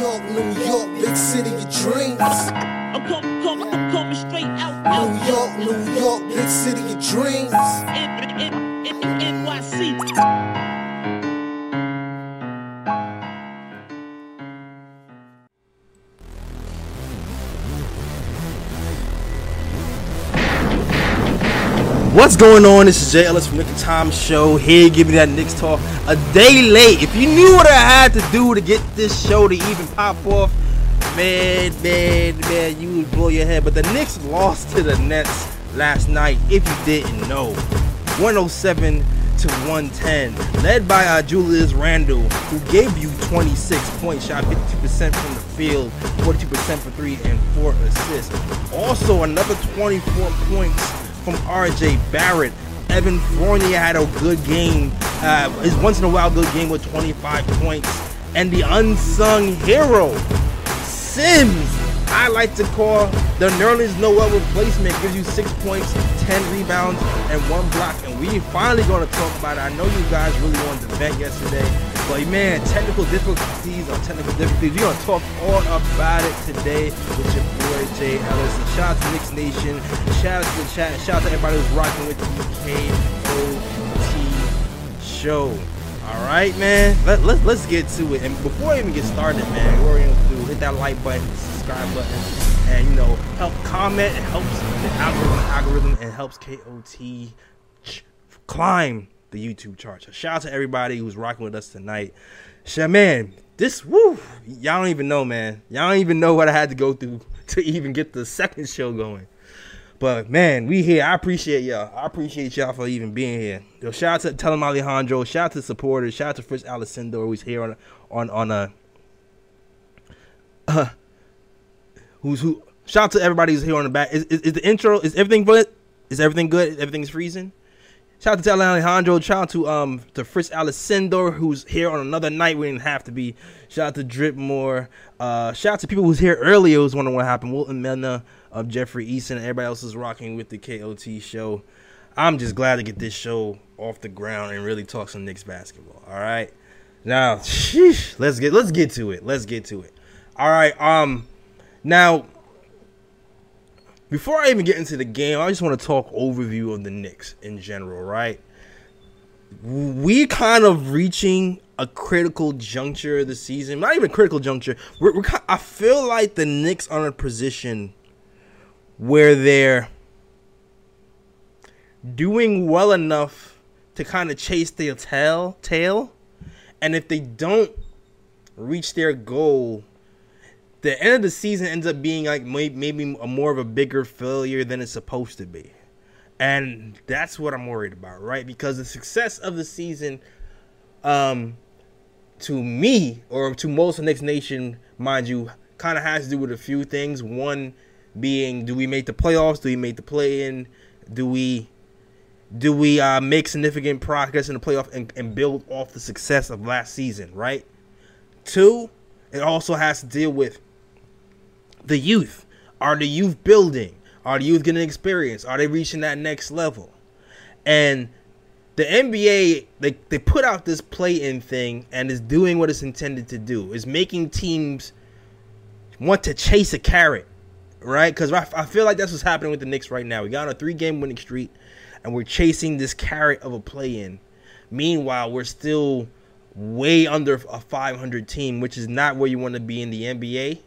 York, New York, big city of dreams. I'm coming, coming, I'm coming straight out, New York, New York, big city of dreams. NYC. What's going on? This is Jay Ellis from Knick of Time Show here, giving you that Knicks talk a day late. If you knew what I had to do to get this show to even pop off, man, man, man, you would blow your head. But the Knicks lost to the Nets last night, if you didn't know. 107 to 110, led by uh, Julius Randle, who gave you 26 points, shot 52% from the field, 42% for three, and four assists. Also, another 24 points from RJ Barrett. Evan Fournier had a good game, uh, his once in a while good game with 25 points. And the unsung hero, Sims, I like to call the Nerlens Noel replacement, gives you six points, 10 rebounds, and one block. And we finally going to talk about it. I know you guys really wanted to vent yesterday, but man, technical difficulties on technical difficulties. We're to talk all about it today with your boy Jay Ellis. And shout out to Knicks Nation. Shout out to the chat. Shout out to everybody who's rocking with the KOT show. All right, man. Let, let, let's get to it. And before I even get started, man, we're to hit that like button, subscribe button, and you know, help comment. It helps the algorithm, algorithm and helps KOT climb the YouTube chart. So shout out to everybody who's rocking with us tonight. Sha man, this woo, y'all don't even know, man. Y'all don't even know what I had to go through to even get the second show going. But man, we here. I appreciate y'all. I appreciate y'all for even being here. Yo, shout out to Telem Alejandro. Shout out to supporters. Shout out to Fritz Alessandro who's here on on on a uh, who's who. Shout out to everybody who's here on the back. Is, is, is the intro? Is everything good? Is everything good? Everything's freezing. Shout out to Alejandro. Shout out to um to Fritz Alessandro who's here on another night. We didn't have to be. Shout out to Dripmore. Uh, shout out to people who's here earlier. Who's wondering what happened. Wilton Milner of Jeffrey Easton everybody else is rocking with the KOT show. I'm just glad to get this show off the ground and really talk some Knicks basketball. All right. Now, sheesh, let's get let's get to it. Let's get to it. All right. Um now before I even get into the game, I just want to talk overview of the Knicks in general, right? We kind of reaching a critical juncture of the season. Not even critical juncture. We're, we're I feel like the Knicks are in a position where they're doing well enough to kind of chase their tail tail and if they don't reach their goal the end of the season ends up being like maybe a more of a bigger failure than it's supposed to be and that's what i'm worried about right because the success of the season um to me or to most of Knicks Nation, mind you, kind of has to do with a few things. One being, do we make the playoffs? Do we make the play in? Do we do we uh, make significant progress in the playoff and, and build off the success of last season? Right. Two, it also has to deal with the youth. Are the youth building? Are the youth getting experience? Are they reaching that next level? And the NBA they they put out this play-in thing and is doing what it's intended to do. Is making teams want to chase a carrot, right? Because I, I feel like that's what's happening with the Knicks right now. We got on a three-game winning streak, and we're chasing this carrot of a play-in. Meanwhile, we're still way under a 500 team, which is not where you want to be in the NBA.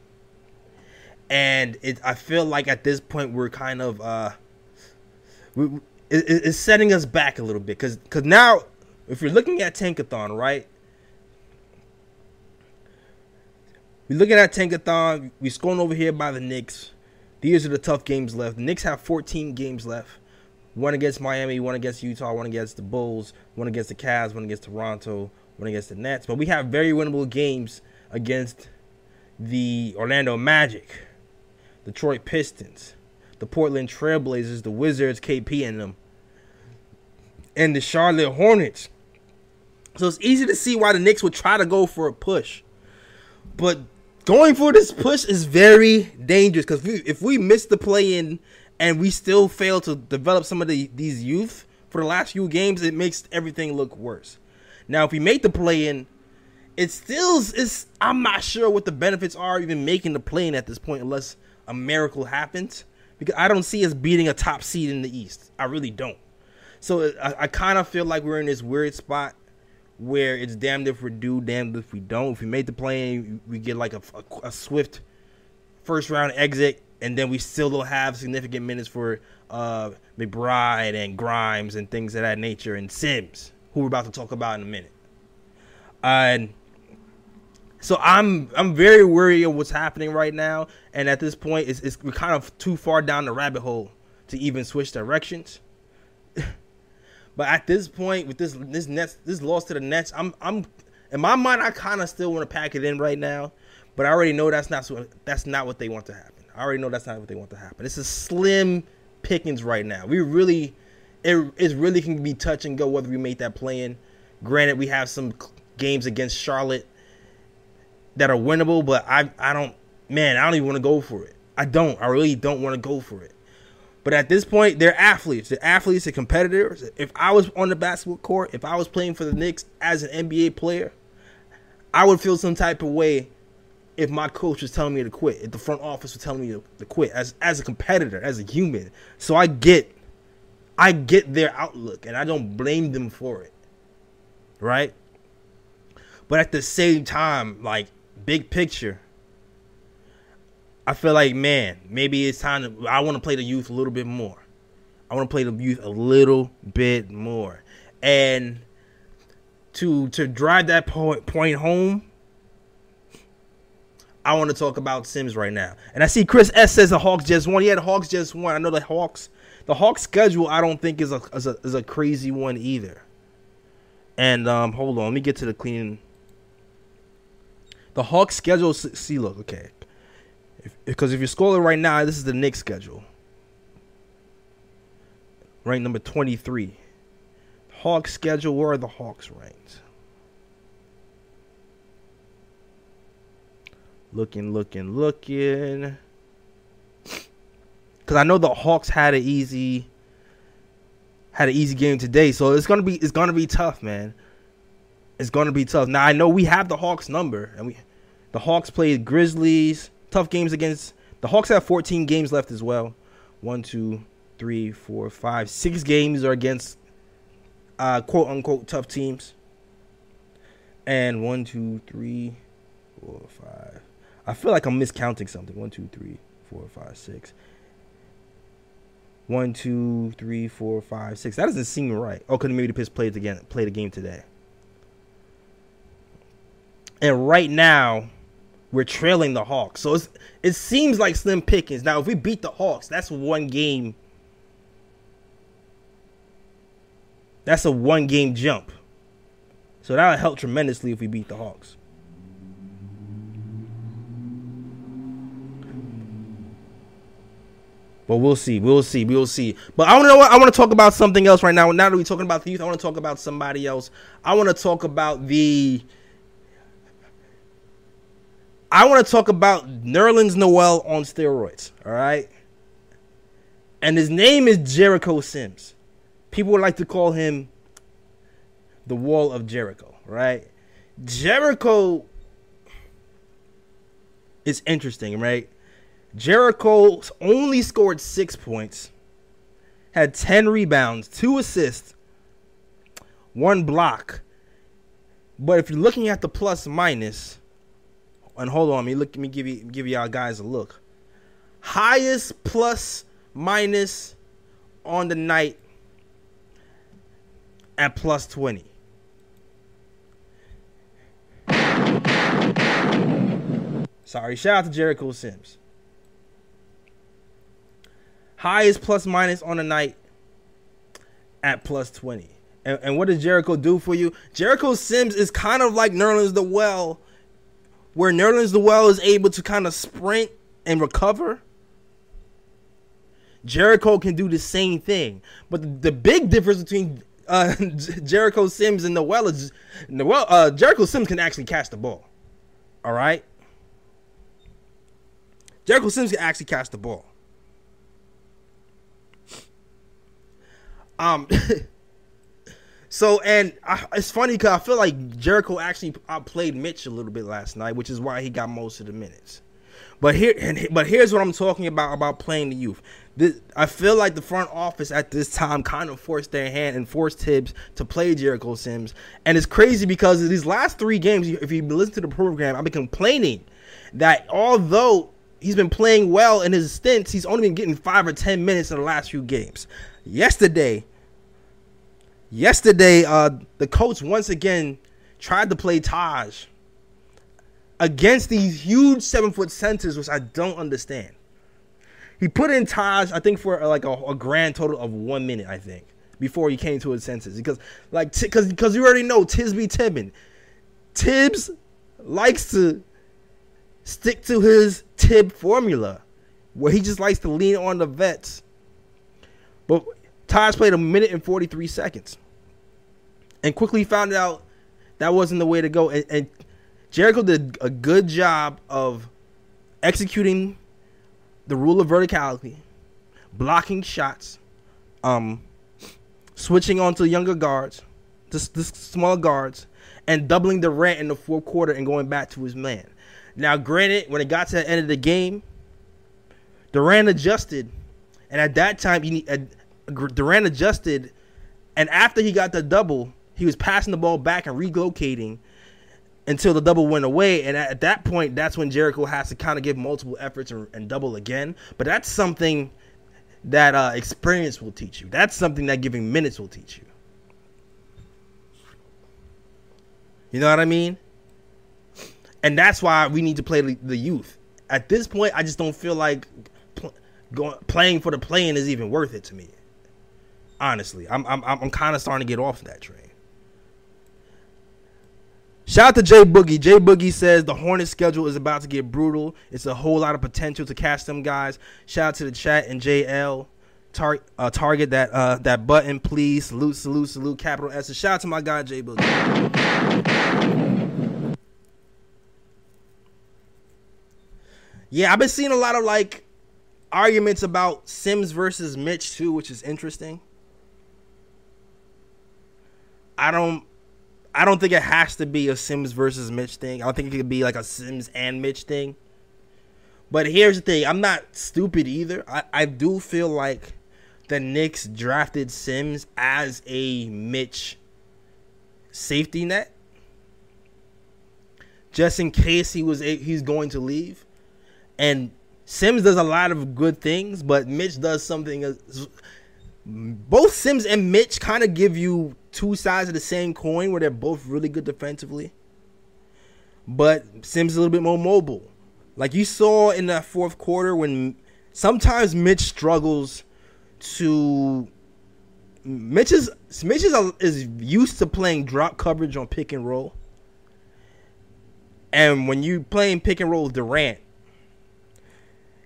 And it, I feel like at this point we're kind of uh, we, it, it- it's setting us back a little bit because because now if you're looking at Tankathon, right? We're looking at Tankathon. We're scoring over here by the Knicks. These are the tough games left. The Knicks have 14 games left. One against Miami, one against Utah, one against the Bulls, one against the Cavs, one against Toronto, one against the Nets. But we have very winnable games against the Orlando Magic, Detroit Pistons, the Portland Trailblazers, the Wizards, KP and them, and the Charlotte Hornets. So it's easy to see why the Knicks would try to go for a push. But going for this push is very dangerous because if, if we miss the play in and we still fail to develop some of the, these youth for the last few games, it makes everything look worse. Now, if we make the play in it still is. I'm not sure what the benefits are even making the play in at this point, unless a miracle happens. Because I don't see us beating a top seed in the East. I really don't. So I, I kind of feel like we're in this weird spot where it's damned if we do, damned if we don't. If we made the plane, we get like a, a, a swift first round exit, and then we still don't have significant minutes for uh, McBride and Grimes and things of that nature, and Sims, who we're about to talk about in a minute. and so I'm I'm very worried of what's happening right now, and at this point, it's, it's we're kind of too far down the rabbit hole to even switch directions. but at this point, with this this Nets this loss to the Nets, I'm I'm in my mind, I kind of still want to pack it in right now, but I already know that's not that's not what they want to happen. I already know that's not what they want to happen. It's a slim pickings right now. We really it it really can be touch and go whether we make that play in. Granted, we have some games against Charlotte that are winnable, but I I don't man, I don't even want to go for it. I don't. I really don't want to go for it. But at this point, they're athletes. They're athletes, they're competitors. If I was on the basketball court, if I was playing for the Knicks as an NBA player, I would feel some type of way if my coach was telling me to quit, if the front office was telling me to, to quit as as a competitor, as a human. So I get I get their outlook and I don't blame them for it. Right? But at the same time, like big picture, I feel like man, maybe it's time to. I want to play the youth a little bit more. I want to play the youth a little bit more, and to to drive that point point home. I want to talk about Sims right now, and I see Chris S says the Hawks just won. Yeah, the Hawks just won. I know the Hawks. The Hawks schedule I don't think is a is a, is a crazy one either. And um, hold on, let me get to the cleaning the Hawks schedule. See, look, okay, because if, if you're scrolling right now, this is the Knicks schedule. Rank number twenty-three. Hawks schedule. Where are the Hawks ranked? Looking, looking, looking. Because I know the Hawks had an easy had an easy game today, so it's gonna be it's gonna be tough, man it's going to be tough. Now I know we have the Hawks number, and we the Hawks played Grizzlies, tough games against the Hawks. Have 14 games left as well. One, two, three, four, five, six games are against uh, quote unquote tough teams. And one, two, three, four, five. I feel like I'm miscounting something. One, two, three, four, five, six. One, two, three, four, five, six. That doesn't seem right. Oh, because maybe the Pistons played again, played a game today. And right now, we're trailing the Hawks. So it seems like slim pickings. Now, if we beat the Hawks, that's one game. That's a one game jump. So that'll help tremendously if we beat the Hawks. But we'll see. We'll see. We'll see. But I want to know what I want to talk about something else right now. Now that we're talking about the youth, I want to talk about somebody else. I want to talk about the I want to talk about Nerlens Noel on steroids, all right? And his name is Jericho Sims. People would like to call him the Wall of Jericho, right? Jericho is interesting, right? Jericho only scored six points, had 10 rebounds, two assists, one block. But if you're looking at the plus minus, and hold on, me look. Let me give you give y'all guys a look. Highest plus minus on the night at plus twenty. Sorry, shout out to Jericho Sims. Highest plus minus on the night at plus 20. And, and, what does Jericho do for you? Jericho Sims is kind of like Nerlens the Well where Nerlens Noel is able to kind of sprint and recover. Jericho can do the same thing. But the, the big difference between uh, Jericho Sims and Noel is Noel, uh, Jericho Sims can actually catch the ball. All right? Jericho Sims can actually catch the ball. Um So and I, it's funny because I feel like Jericho actually uh, outplayed Mitch a little bit last night, which is why he got most of the minutes. But here, and, but here's what I'm talking about about playing the youth. This, I feel like the front office at this time kind of forced their hand and forced Tibbs to play Jericho Sims, and it's crazy because these last three games. If you listen to the program, I've been complaining that although he's been playing well in his stints, he's only been getting five or ten minutes in the last few games. Yesterday, yesterday, uh, the coach once again tried to play Taj against these huge seven foot centers, which I don't understand. He put in Taj, I think, for uh, like a, a grand total of one minute, I think, before he came to his senses. Because, like, because because you already know Tisby Tibbin. Tibbs likes to stick to his Tib formula, where he just likes to lean on the vets. But Taj played a minute and 43 seconds and quickly found out that wasn't the way to go. And, and Jericho did a good job of executing the rule of verticality, blocking shots, um, switching onto younger guards, the, the small guards, and doubling the Durant in the fourth quarter and going back to his man. Now, granted, when it got to the end of the game, Durant adjusted, and at that time, he, uh, Durant adjusted, and after he got the double, he was passing the ball back and relocating until the double went away. And at, that point, that's when Jericho has to kind of give multiple efforts and, and, double again. But that's something that uh, experience will teach you. That's something that giving minutes will teach you. You know what I mean? And that's why we need to play the, youth. At this point, I just don't feel like pl- going, playing for the playing is even worth it to me. Honestly, I'm I'm I'm kind of starting to get off that train. Shout out to Jay Boogie. Jay Boogie says the Hornets schedule is about to get brutal. It's a whole lot of potential to catch them guys. Shout out to the chat and JL. Tar- uh, target that uh, that button, please. Salute, salute, salute. Capital S. Shout out to my guy Jay Boogie. Yeah, I've been seeing a lot of like arguments about Sims versus Mitch too, which is interesting. I don't I don't think it has to be a Sims versus Mitch thing. I don't think it could be like a Sims and Mitch thing. But here's the thing: I'm not stupid either. I, I do feel like the Knicks drafted Sims as a Mitch safety net, just in case he was a, he's going to leave. And Sims does a lot of good things, but Mitch does something. Both Sims and Mitch kind of give you two sides of the same coin where they're both really good defensively. But Sims is a little bit more mobile. Like you saw in that fourth quarter when sometimes Mitch struggles to Mitch is Mitch is, a, is used to playing drop coverage on pick and roll. And when you playing pick and roll with Durant,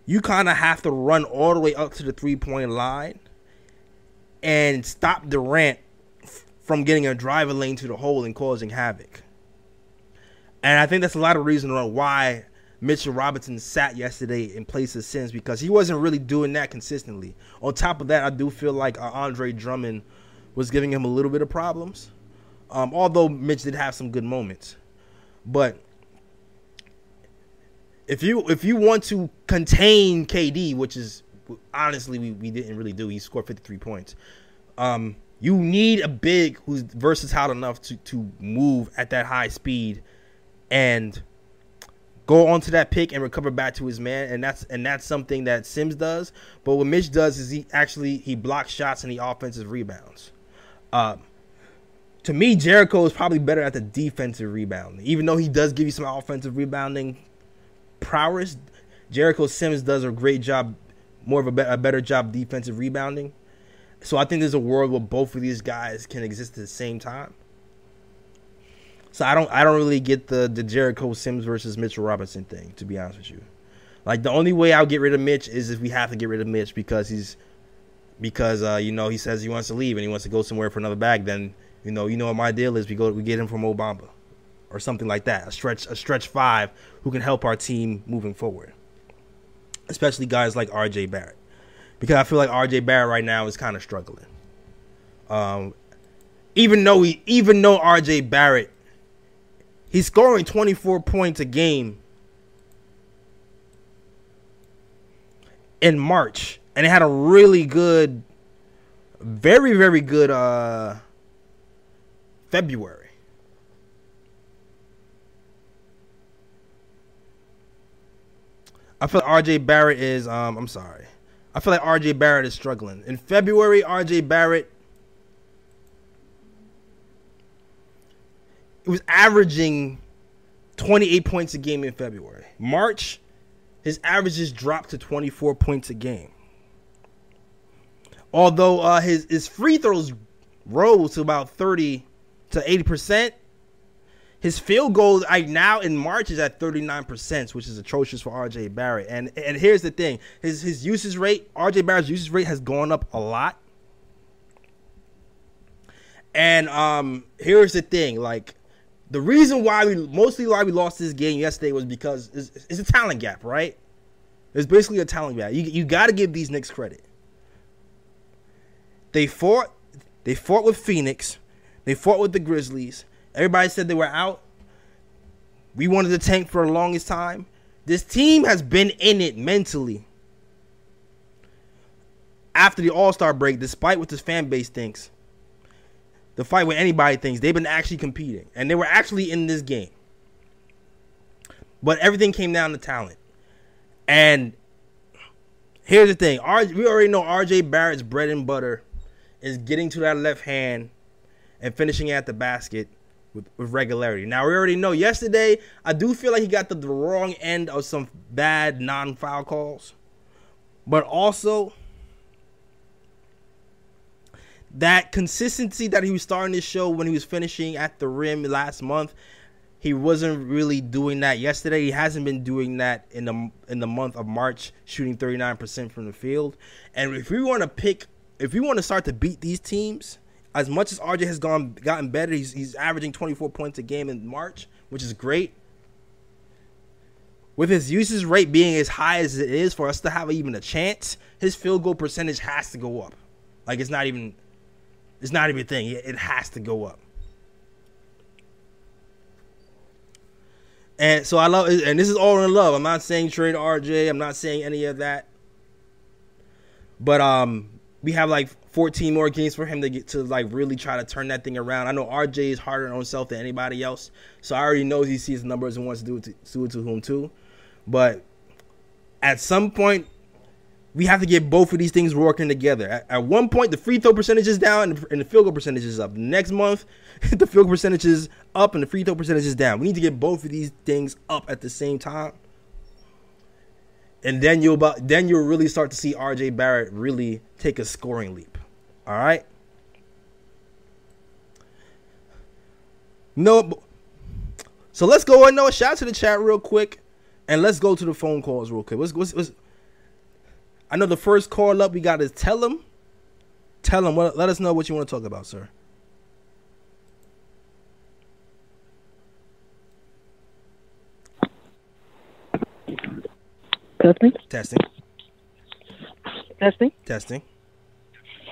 you kind of have to run all the way up to the three point line and stop Durant from getting a driver lane to the hole and causing havoc. And I think that's a lot of reason why Mitchell Robinson sat yesterday in place of Sims because he wasn't really doing that consistently. On top of that, I do feel like uh, Andre Drummond was giving him a little bit of problems. Um, although Mitch did have some good moments, but if you if you want to contain KD, which is honestly we, we didn't really do, he scored 53 points. Um, you need a big who's versatile enough to to move at that high speed and go onto that pick and recover back to his man. And that's and that's something that Sims does. But what Mitch does is he actually he blocks shots and he offensive rebounds. Um, to me Jericho is probably better at the defensive rebounding. Even though he does give you some offensive rebounding prowess Jericho Sims does a great job more of a, be- a better job defensive rebounding so I think there's a world where both of these guys can exist at the same time. So I don't I don't really get the the Jericho Sims versus Mitchell Robinson thing, to be honest with you. Like the only way I'll get rid of Mitch is if we have to get rid of Mitch because he's because uh, you know he says he wants to leave and he wants to go somewhere for another bag. Then you know you know what my deal is. We go we get him from Obama or something like that. A stretch a stretch five who can help our team moving forward, especially guys like R.J. Barrett because I feel like RJ Barrett right now is kind of struggling. Um, even though he even though RJ Barrett he's scoring 24 points a game in March and it had a really good very very good uh February. I feel like RJ Barrett is um I'm sorry. I feel like RJ Barrett is struggling. In February, RJ Barrett it was averaging 28 points a game in February. March, his averages dropped to 24 points a game. Although uh, his his free throws rose to about 30 to 80 percent, his field goal I now in March is at 39 percent, which is atrocious for RJ Barrett. And and here's the thing: his his usage rate, RJ Barrett's usage rate has gone up a lot. And um, here's the thing: like the reason why we mostly why we lost this game yesterday was because it's, it's a talent gap, right? It's basically a talent gap. You you got to give these Knicks credit. They fought. They fought with Phoenix. They fought with the Grizzlies. Everybody said they were out. We wanted to tank for the longest time. This team has been in it mentally. After the All Star break, despite what this fan base thinks, the fight with anybody thinks, they've been actually competing. And they were actually in this game. But everything came down to talent. And here's the thing we already know RJ Barrett's bread and butter is getting to that left hand and finishing at the basket with, with regularity. Now we already know yesterday I do feel like he got the, the wrong end of some bad non-foul calls. But also that consistency that he was starting to show when he was finishing at the rim last month, he wasn't really doing that yesterday. He hasn't been doing that in the in the month of March, shooting 39% from the field. And if we want to pick if we want to start to beat these teams, as much as RJ has gone gotten better, he's he's averaging 24 points a game in March, which is great. With his usage rate being as high as it is for us to have even a chance, his field goal percentage has to go up. Like it's not even it's not even a thing. It has to go up. And so I love and this is all in love. I'm not saying trade RJ. I'm not saying any of that. But um we have like 14 more games for him to get to like really try to turn that thing around. I know RJ is harder on himself than anybody else, so I already know he sees numbers and wants to do it to, do it to him too. But at some point, we have to get both of these things working together. At, at one point, the free throw percentage is down and the, and the field goal percentage is up. Next month, the field goal percentage is up and the free throw percentage is down. We need to get both of these things up at the same time and then you'll about then you'll really start to see RJ Barrett really take a scoring leap. All right. No, so let's go and know. Shout out to the chat real quick, and let's go to the phone calls real quick. What's, what's, what's, I know the first call up we got is tell him, tell him. What, let us know what you want to talk about, sir. Testing. Testing. Testing. Testing.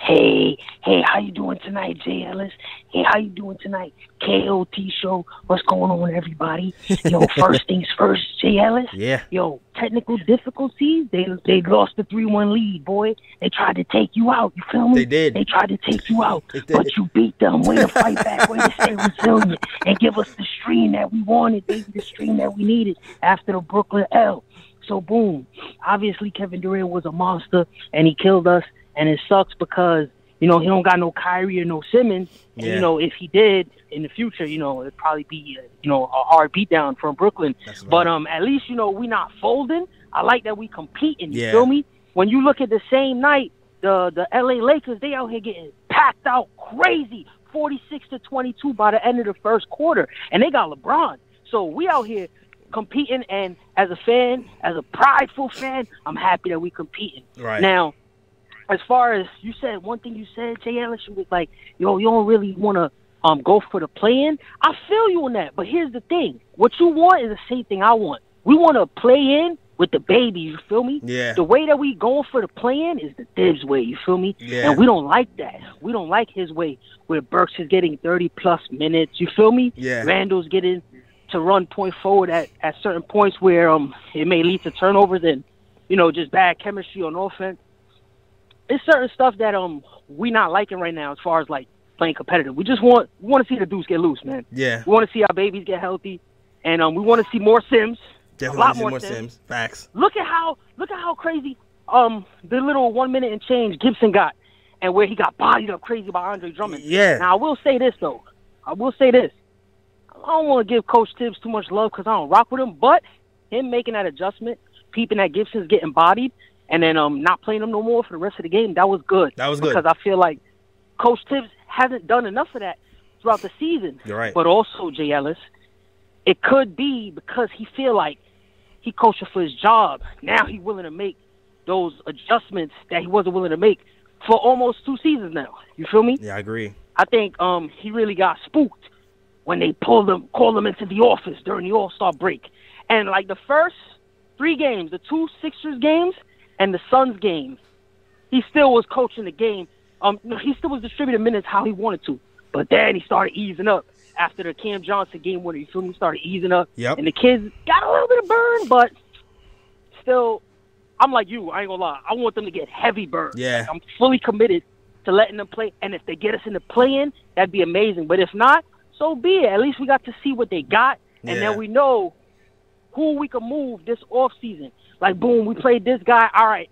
Hey, hey, how you doing tonight, Jay Ellis? Hey, how you doing tonight? KOT show. What's going on, everybody? Yo, first things first, Jay Ellis. Yeah. Yo, technical difficulties. They they lost the three one lead, boy. They tried to take you out. You feel me? They did. They tried to take you out, but you beat them. Way to fight back. Way to stay resilient and give us the stream that we wanted, baby. The stream that we needed after the Brooklyn L. So boom. Obviously, Kevin Durant was a monster, and he killed us. And it sucks because you know he don't got no Kyrie or no Simmons. And, Yeah. you know if he did in the future, you know it'd probably be uh, you know a hard beatdown from Brooklyn. Right. But um, at least you know we not folding. I like that we competing. You Yeah. feel me? When you look at the same night, the the LA Lakers they out here getting packed out crazy, forty six to twenty two by the end of the first quarter, and they got LeBron. So we out here competing, and as a fan, as a prideful fan, I'm happy that we competing. Right. Now, as far as you said, one thing you said, Jay Ellis, you was like, yo, you don't really want to um go for the play-in. I feel you on that, but here's the thing: what you want is the same thing I want. We want to play in with the baby. You feel me? Yeah. The way that we going for the plan is the Tibbs way. You feel me? Yeah. And we don't like that. We don't like his way where Burks is getting thirty plus minutes. You feel me? Yeah. Randle's getting to run point forward at, at certain points where um it may lead to turnovers and you know just bad chemistry on offense. It's certain stuff that um we not liking right now as far as like playing competitive. We just want we want to see the dudes get loose, man. Yeah. We want to see our babies get healthy, and um we want to see more Sims. Definitely a lot more more Sims. Sims. Facts. Look at how look at how crazy um the little one minute and change Gibson got, and where he got bodied up crazy by Andre Drummond. Yeah. Now I will say this though, I will say this. I don't want to give Coach Tibbs too much love because I don't rock with him, but him making that adjustment, peeping that Gibson's getting bodied, and then um not playing him no more for the rest of the game, that was good. That was good. because I feel like Coach Tibbs hasn't done enough of that throughout the season. You're right. But also, Jay Ellis, it could be because he feel like he coaching for his job. Now he willing to make those adjustments that he wasn't willing to make for almost two seasons now. You feel me? Yeah, I agree. I think um he really got spooked when they pulled him, called him into the office during the All Star break, and like the first three games, the two Sixers games and the Suns game, he still was coaching the game. Um, no, he still was distributing minutes how he wanted to, but then he started easing up after the Cam Johnson game winner. You feel me? Started easing up, Yep. and the kids got a little bit of burn, but still, I'm like you. I ain't gonna lie. I want them to get heavy burn. Yeah. I'm fully committed to letting them play. And if they get us in the play-in, that'd be amazing. But if not, so be it. At least we got to see what they got, and Yeah. then we know who we can move this off season. Like, boom, we played this guy. All right,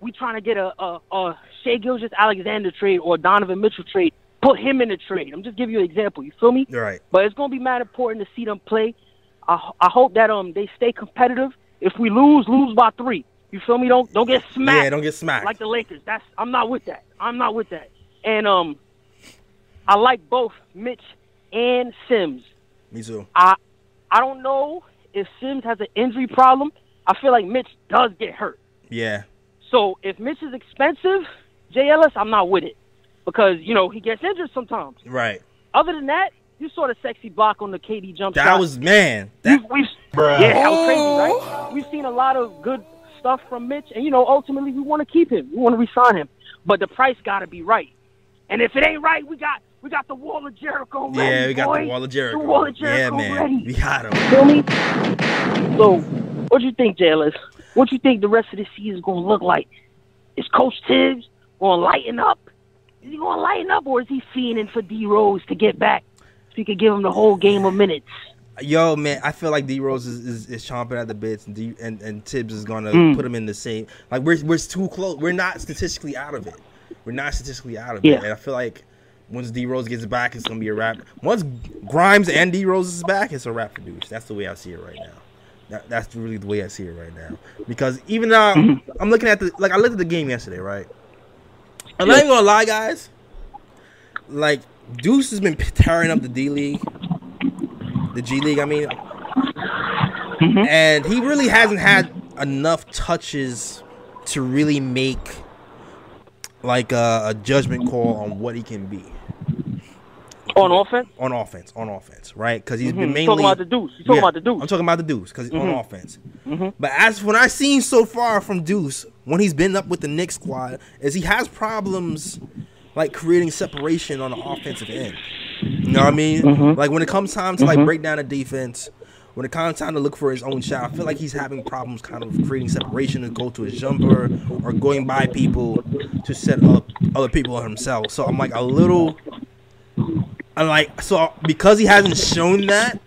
we trying to get a a, a Shai Gilgeous-Alexander trade or Donovan Mitchell trade. Put him in the trade. I'm just giving you an example. You feel me? Right. But it's gonna be mad important to see them play. I, I hope that um they stay competitive. If we lose, lose by three. You feel me? Don't don't get smacked Yeah, don't get smacked. like the Lakers. That's I'm not with that. I'm not with that. And um, I like both Mitch and Sims. Me too. I I don't know if Sims has an injury problem. I feel like Mitch does get hurt. Yeah. So if Mitch is expensive, JLS, I'm not with it because you know he gets injured sometimes. Right. Other than that, you saw the sexy block on the KD jump That shot. was man. That We've, we've, yeah, that was crazy, right? We've seen a lot of good stuff from Mitch, and you know, ultimately, we want to keep him. We want to resign him, but the price got to be right. And if it ain't right, we got we got the wall of Jericho ready. yeah, we got boy. the wall of Jericho. The wall of Jericho yeah, Jericho man. ready. We got him. Feel me? So, what do you think, JLS? What do you think the rest of the season gonna look like? Is Coach Tibbs gonna lighten up? Is he gonna lighten up, or is he fiending for D Rose to get back so he could give him the whole game of minutes? Yo, man, I feel like D Rose is, is, is chomping at the bits, and, D, and and Tibbs is gonna Mm. put him in the same. Like we're we're too close. We're not statistically out of it. We're not statistically out of Yeah. it. And I feel like once D Rose gets back, it's gonna be a wrap. Once Grimes and D Rose is back, it's a wrap for Deuce. That's the way I see it right now. That, that's really the way I see it right now. Because even though Mm-hmm. I'm looking at the like I looked at the game yesterday, right? I'm not even gonna lie, guys. Like Deuce has been tearing up the D League, the G League. I mean, and he really hasn't had enough touches to really make like a, a judgment call on what he can be On offense? on offense. On offense, right? Because he's Mhm. been mainly talking about the Deuce. You talking about the Deuce. Mm-hmm. I'm talking about the Deuce because on offense. But as when I've seen so far from Deuce, when he's been up with the Knicks squad, is he has problems like creating separation on the offensive end. You know what I mean? Mm-hmm. Like when it comes time to like break down a defense, when it comes time to look for his own shot, I feel like he's having problems kind of creating separation to go to his jumper or going by people to set up other people on himself. So I'm like a little I'm like so because he hasn't shown that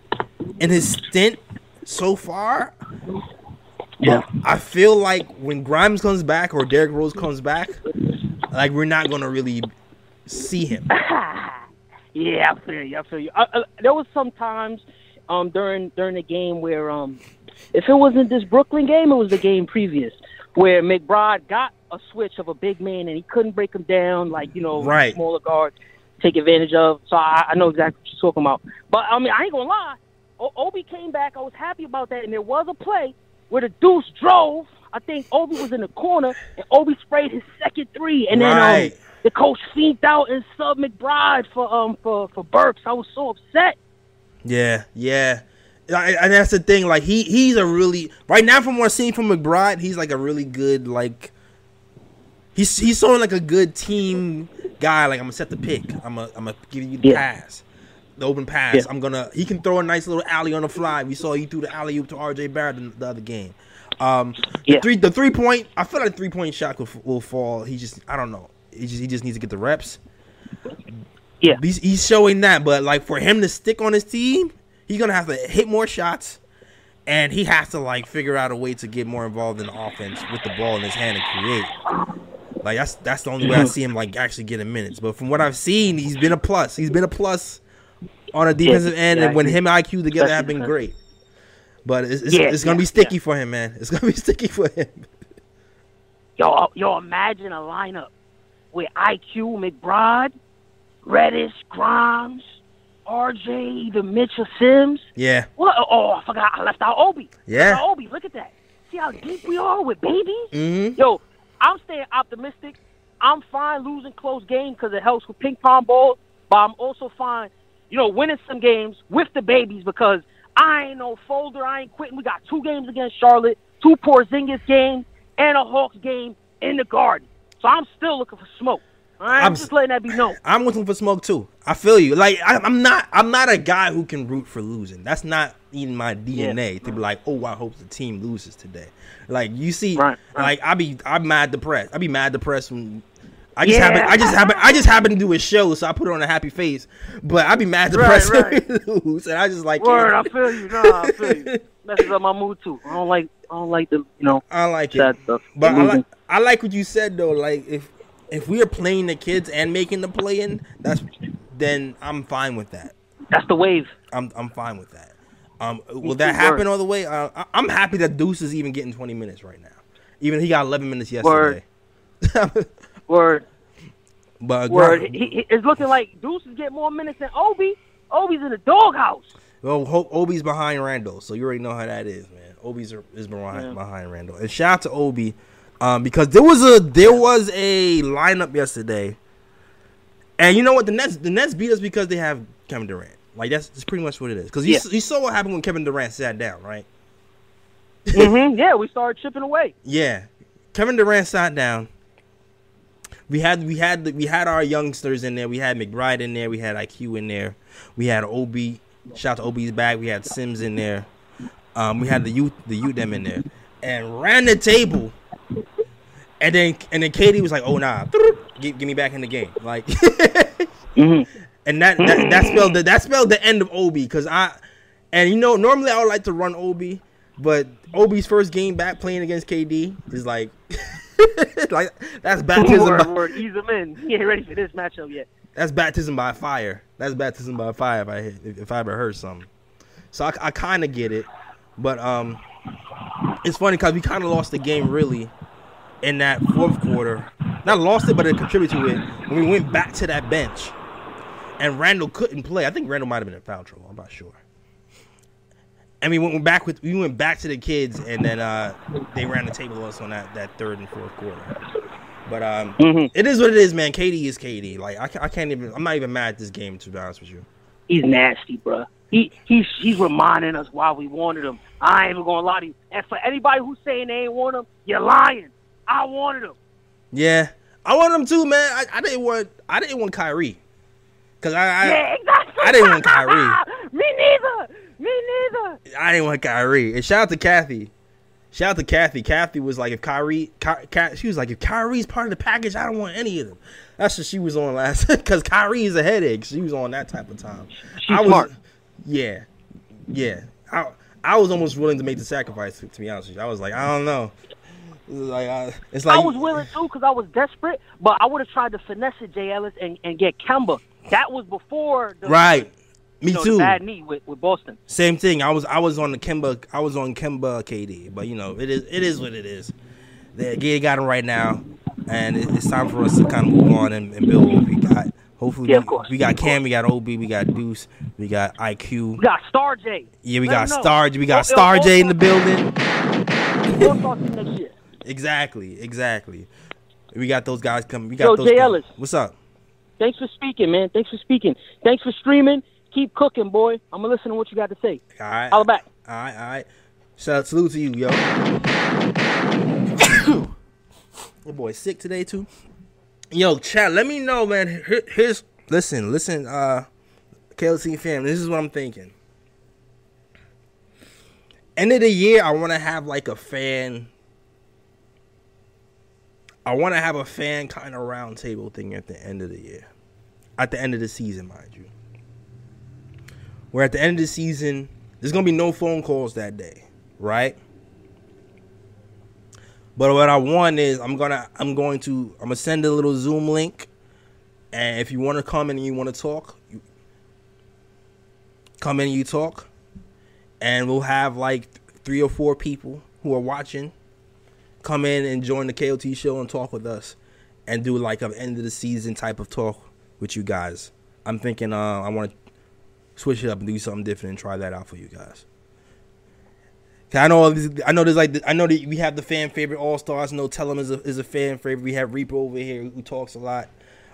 in his stint so far. Yeah. I feel like when Grimes comes back or Derrick Rose comes back, like we're not gonna really see him. Yeah, I feel you. I feel you. Uh, uh, there was some times um, during during the game where um, if it wasn't this Brooklyn game, it was the game previous where McBride got a switch of a big man and he couldn't break him down like you know Right. smaller guard take advantage of. So I, I know exactly what you're talking about. But I mean, I ain't gonna lie. O- Obi came back. I was happy about that, and there was a play where the Deuce drove. I think Obi was in the corner, and Obi sprayed his second three, and then um, the coach feed out and sub McBride for um for for Burks. I was so upset. Yeah, yeah. I- and that's the thing. Like he he's a really right now from what I'm seeing from McBride, he's like a really good like. He's he's showing like a good team guy. Like I'm gonna set the pick. I'm gonna I'm gonna give you the Yeah. pass, the open pass. Yeah. I'm gonna he can throw a nice little alley on the fly. We saw he threw the alley oop to R.J. Barrett in the other game. Um, Yeah. three the three point. I feel like three point shot will, will fall. He just I don't know. He just he just needs to get the reps. Yeah. He's, he's showing that, but like for him to stick on his team, he's gonna have to hit more shots, and he has to like figure out a way to get more involved in the offense with the ball in his hand and create. Like that's that's the only way I see him like actually getting minutes. But from what I've seen, he's been a plus. He's been a plus on a defensive end, and when him and IQ together have been great. But it's, it's, Yeah, it's gonna yeah, be sticky yeah. for him, man. It's gonna be sticky for him. Yo, yo, imagine a lineup with IQ, McBride, Reddish, Grimes, RJ, either Mitch or Sims. Yeah, What? Oh, I forgot. I left out Obi. Yeah. Out Obi. Look at that. See how deep we are with babies? Mhm. Yo, I'm staying optimistic. I'm fine losing close games because it helps with ping pong balls, but I'm also fine, you know, winning some games with the babies because I ain't no folder. I ain't quitting. We got two games against Charlotte, two Porzingis games, and a Hawks game in the Garden. So I'm still looking for smoke. Right, I'm, just letting that be known. I'm looking for smoke too. I feel you. Like I, I'm not. I'm not a guy who can root for losing. That's not in my DNA to be like, oh, I hope the team loses today. Like you see, Right, right. like I be, I'm mad depressed. I be mad depressed when. I just Yeah. happen. I just happen. I just happen to do a show, so I put on a happy face. But I be mad Right, depressed right. we lose, and I just like. Word, I feel you. Nah, I feel you. Messes up my mood too. I don't like. I don't like the you know I like it. stuff. But I like I like what you said though. Like if if we are playing the kids and making the play in, that's then I'm fine with that. That's the wave. I'm I'm fine with that. Um, will that happen all the way? Uh, I, I'm happy that Deuce is even getting 20 minutes right now. Even he got 11 minutes yesterday. Word. Word. but uh, Word. He, he, it's looking like Deuce is getting more minutes than Obi. Obi's in the doghouse. well, Obi's behind Randle, so you already know how that is, man. Obi's is behind, Yeah. behind Randle. And shout out to Obi, um, because there was a there was a lineup yesterday, and you know what? The Nets the Nets beat us because they have Kevin Durant. Like that's, that's pretty much what it is. Because you, Yeah. you saw what happened when Kevin Durant sat down, right? hmm Yeah, we started chipping away. Yeah, Kevin Durant sat down. We had we had we had our youngsters in there. We had McBride in there. We had IQ in there. We had Ob. Shout out to Ob's back. We had Sims in there. Um, we had the youth the youth them in there, and ran the table. And then and then KD was like, "Oh nah, get, get me back in the game." Like, Mhm. and that that, that spelled the, that spelled the end of Obi because I and you know normally I would like to run Obi, but Obi's first game back playing against KD is like like that's baptism. Word, By, word. Ease him in. He ain't ready for this matchup yet. that's baptism by fire. That's baptism by fire. If I if, if I ever heard something, so I, I kind of get it, but um, it's funny because we kind of lost the game really in that fourth quarter. Not lost it, but it contributed to it when we went back to that bench, and Randle couldn't play. I think Randle might have been in foul trouble. I'm not sure. And we went back with we went back to the kids, and then uh, they ran the table us on that, that third and fourth quarter. But um, Mhm. it is what it is, man. KD is KD. Like I, I can't even. I'm not even mad at this game to be honest with you. He's nasty, bruh. He he's he's reminding us why we wanted him. I ain't even gonna lie to you. And for anybody who's saying they ain't want him, you're lying. I wanted him. Yeah, I wanted him too, man. I, I didn't want I didn't want Kyrie because I, I yeah, exactly. I didn't want Kyrie. Me neither. Me neither. I didn't want Kyrie. And shout out to Kathy. Shout out to Kathy. Kathy was like, if Kyrie, Ky, Ky, she was like, if Kyrie's part of the package, I don't want any of them. That's what she was on last. Because Kyrie is a headache. She was on that type of time. She's I was, smart. Yeah, yeah. I I was almost willing to make the sacrifice. To, to be honest with you, I was like, I don't know. Like, I, it's like I was willing to because I was desperate, but I would have tried to finesse it, Jay Ellis, and, and get Kemba. That was before the right. Me know, too. bad knee with, with Boston. Same thing. I was I was on the Kemba I was on Kemba KD, but you know it is it is what it is. They they got him right now, and it, it's time for us to kind of move on and, and build what we got. Hopefully, Yeah, we, we got Cam, we got Ob, we got Deuce, we got IQ. We got Star J. Yeah, we Let got. Star. We got Star J in the building. All-Star team next year. Exactly, exactly. We got those guys coming. We Yo, got those. Jay guys. Ellis. What's up? Thanks for speaking, man. Thanks for speaking. Thanks for streaming. Keep cooking, boy. I'm gonna listen to what you got to say. All right. Holla back. All right, all right. Shout out, salute to you, yo. Your boy sick today too. Yo, chat. Let me know, man. Here- Here's listen, listen. Uh, KLC fam. This is what I'm thinking. End of the year, I want to have like a fan. I want to have a fan kind of roundtable thing at the end of the year, at the end of the season, mind you. Where at the end of the season, there's gonna be no phone calls that day, right? But what I want is I'm gonna I'm going to I'm gonna send a little Zoom link, and if you want to come in and you want to talk, you come in and you talk, and we'll have like three or four people who are watching come in and join the KOT show and talk with us, and do like an end of the season type of talk with you guys. I'm thinking uh, I want to switch it up and do something different and try that out for you guys. I know this- I know there's like I know that we have the fan favorite all stars. Know Tellum is a is a fan favorite. We have Reaper over here who talks a lot.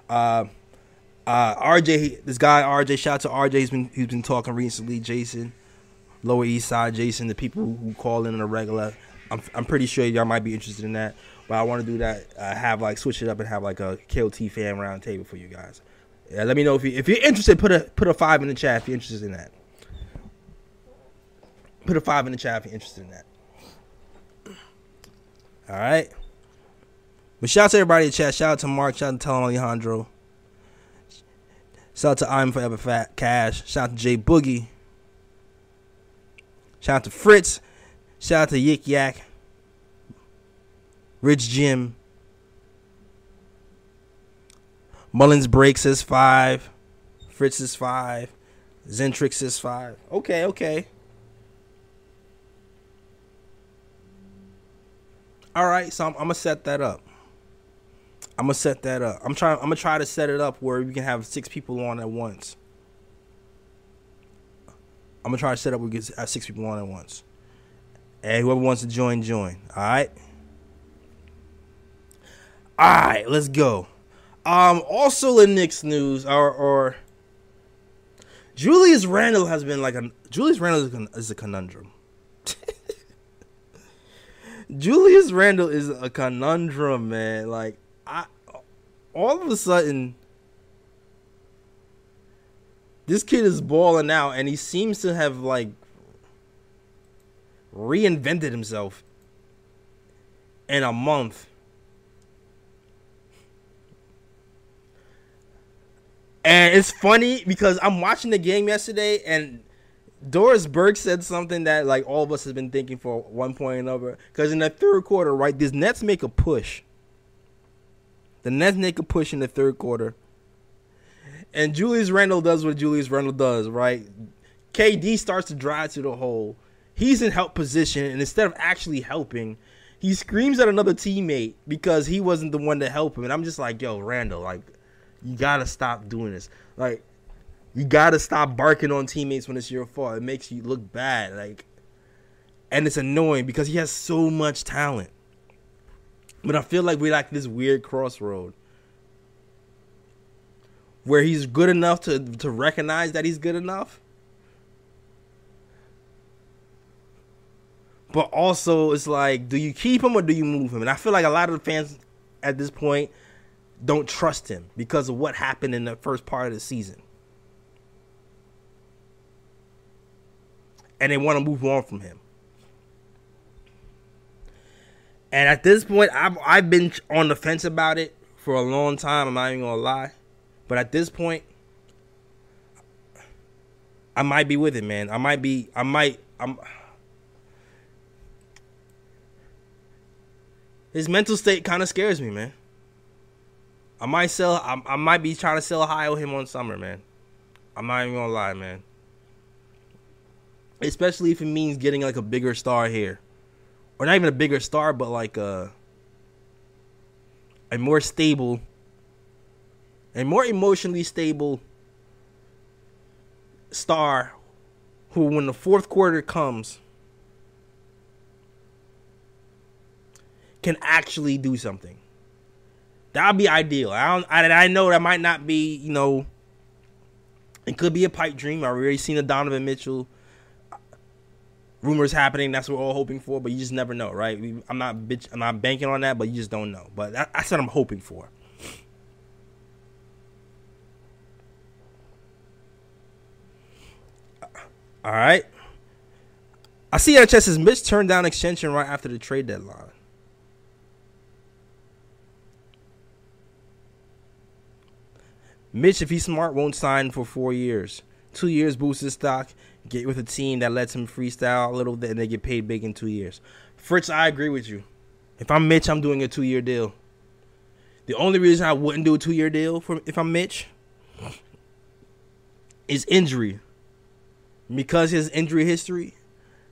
Uh, uh, RJ, this guy RJ, shout out to RJ. He's been he's been talking recently. Jason, Lower East Side, Jason, the people who call in on a regular. I'm I'm pretty sure y'all might be interested in that. But I want to do that. Uh, have like switch it up and have like a KOT fan round table for you guys. Yeah, let me know if you if you're interested. Put a put a five in the chat if you're interested in that. Put a five in the chat if you're interested in that. All right. But shout out to everybody in the chat. Shout out to Mark. Shout out to Telem Alejandro. Shout out to I'm Forever Fat Cash. Shout out to Jay Boogie. Shout out to Fritz. Shout out to Yik Yak. Rich Jim. Mullins breaks is five. Fritz is five. Zentrix is five. Okay, okay. All right, so I'm, I'm gonna set that up. I'm gonna set that up. I'm trying. I'm gonna try to set it up where we can have six people on at once. I'm gonna try to set up we six people on at once. And whoever wants to join, join. All right. All right, let's go. Um, also in Knicks news, or or Julius Randle has been like a Julius Randle is is a conundrum. Julius Randle is a conundrum, man. Like I, all of a sudden, this kid is balling out, and he seems to have like reinvented himself in a month. And it's funny because I'm watching the game yesterday, and Doris Burke said something that like all of us have been thinking for one point or another. Because in the third quarter, right, these Nets make a push. The Nets make a push in the third quarter, and Julius Randle does what Julius Randle does, right? KD starts to drive to the hole. He's in help position, and instead of actually helping, he screams at another teammate because he wasn't the one to help him. And I'm just like, yo, Randle, like, you gotta stop doing this. Like, you gotta stop barking on teammates when it's your fault. It makes you look bad. Like, and it's annoying because he has so much talent. But I feel like we're like this weird crossroad where he's good enough to to recognize that he's good enough. But also it's like, do you keep him or do you move him? And I feel like a lot of the fans at this point don't trust him because of what happened in the first part of the season. And they want to move on from him. And at this point, I've I've been on the fence about it for a long time. I'm not even gonna lie, but at this point, I might be with it, man. I might be. I might. I'm. His mental state kind of scares me, man. I might sell. I, I might be trying to sell high on him on summer, man. I'm not even gonna lie, man. Especially if it means getting like a bigger star here or not even a bigger star, but like a a more stable, a more emotionally stable star, who when the fourth quarter comes can actually do something. That would be ideal. I don't. I, I know that might not be you know It could be a pipe dream. I've already seen a Donovan Mitchell rumors happening. That's what we're all hoping for, but you just never know, right? I'm not bitch. I'm not banking on that, but you just don't know. But that, that's what I'm hoping for. All right. I see NHS says Mitch turned down extension right after the trade deadline. Mitch, if he's smart, won't sign for four years. Two years boosts his stock. Get with a team that lets him freestyle a little bit, and they get paid big in two years. Fritz, I agree with you. If I'm Mitch, I'm doing a two year deal. The only reason I wouldn't do a two year deal for if I'm Mitch is injury. Because his injury history,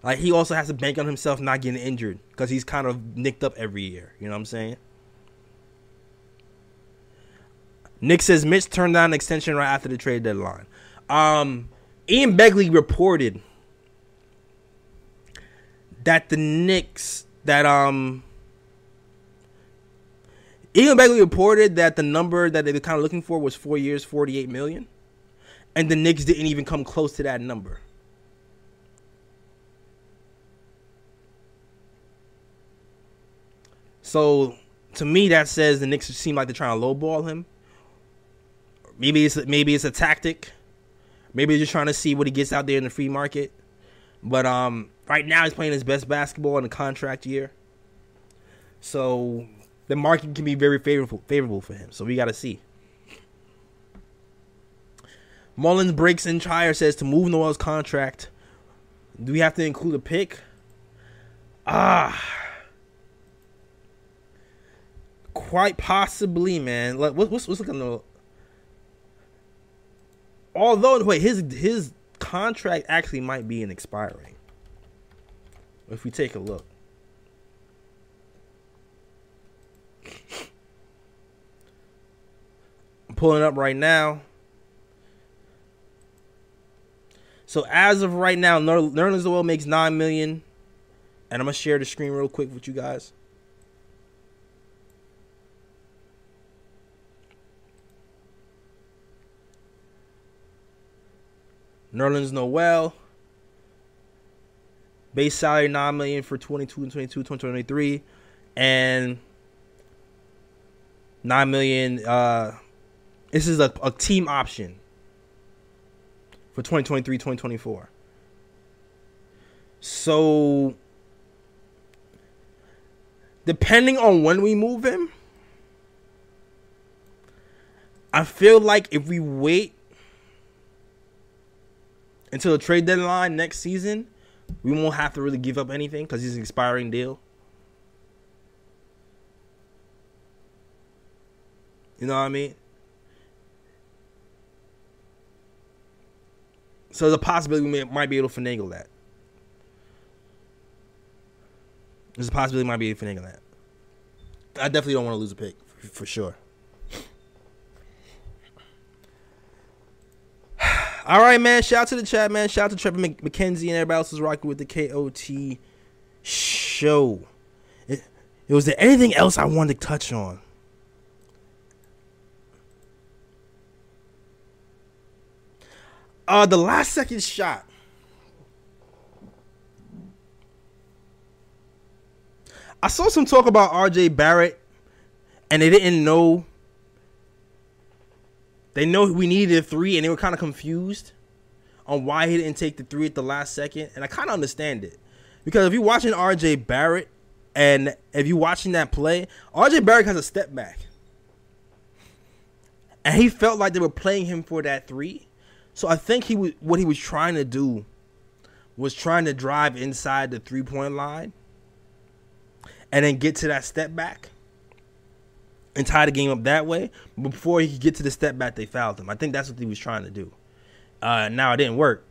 like he also has to bank on himself not getting injured because he's kind of nicked up every year. You know what I'm saying? Nick says Mitch turned down an extension right after the trade deadline. Um, Ian Begley reported that the Knicks that um Ian Begley reported that the number that they were kind of looking for was four years, forty-eight million, and the Knicks didn't even come close to that number. So to me, that says the Knicks seem like they're trying to lowball him. Maybe it's maybe it's a tactic. Maybe they're just trying to see what he gets out there in the free market. But um, right now he's playing his best basketball in the contract year. So the market can be very favorable favorable for him. So we got to see. Mullins breaks in Trier says to move Noel's contract. Do we have to include a pick? Ah. Quite possibly, man. Like, what, what's what's looking although wait his his contract actually might be in expiring. If we take a look. I'm pulling up right now. So as of right now Nerlens Noel makes 9 million. And I'm gonna share the screen real quick with you guys Nerlens Noel. Base salary nine million for 22 and 22, 2023, and nine million. Uh, this is a, a team option for 2023, 2024. So, depending on when we move him, I feel like if we wait until the trade deadline next season, we won't have to really give up anything because he's an expiring deal. You know what I mean? So there's a possibility we may, might be able to finagle that. There's a possibility we might be able to finagle that. I definitely don't want to lose a pick for, for sure. All right, man. Shout out to the chat, man. Shout out to Trevor McKenzie and everybody else who's rocking with the KOT show. It, it was there anything else I wanted to touch on? Uh, the last second shot. I saw some talk about RJ Barrett, and they didn't know they know we needed a three, and they were kind of confused on why he didn't take the three at the last second. And I kind of understand it because if you're watching RJ Barrett, and if you're watching that play, RJ Barrett has a step back, and he felt like they were playing him for that three. So I think he was what he was trying to do was trying to drive inside the three point line and then get to that step back and tie the game up that way. But before he could get to the step back, they fouled him. I think that's what he was trying to do. Uh, now it didn't work.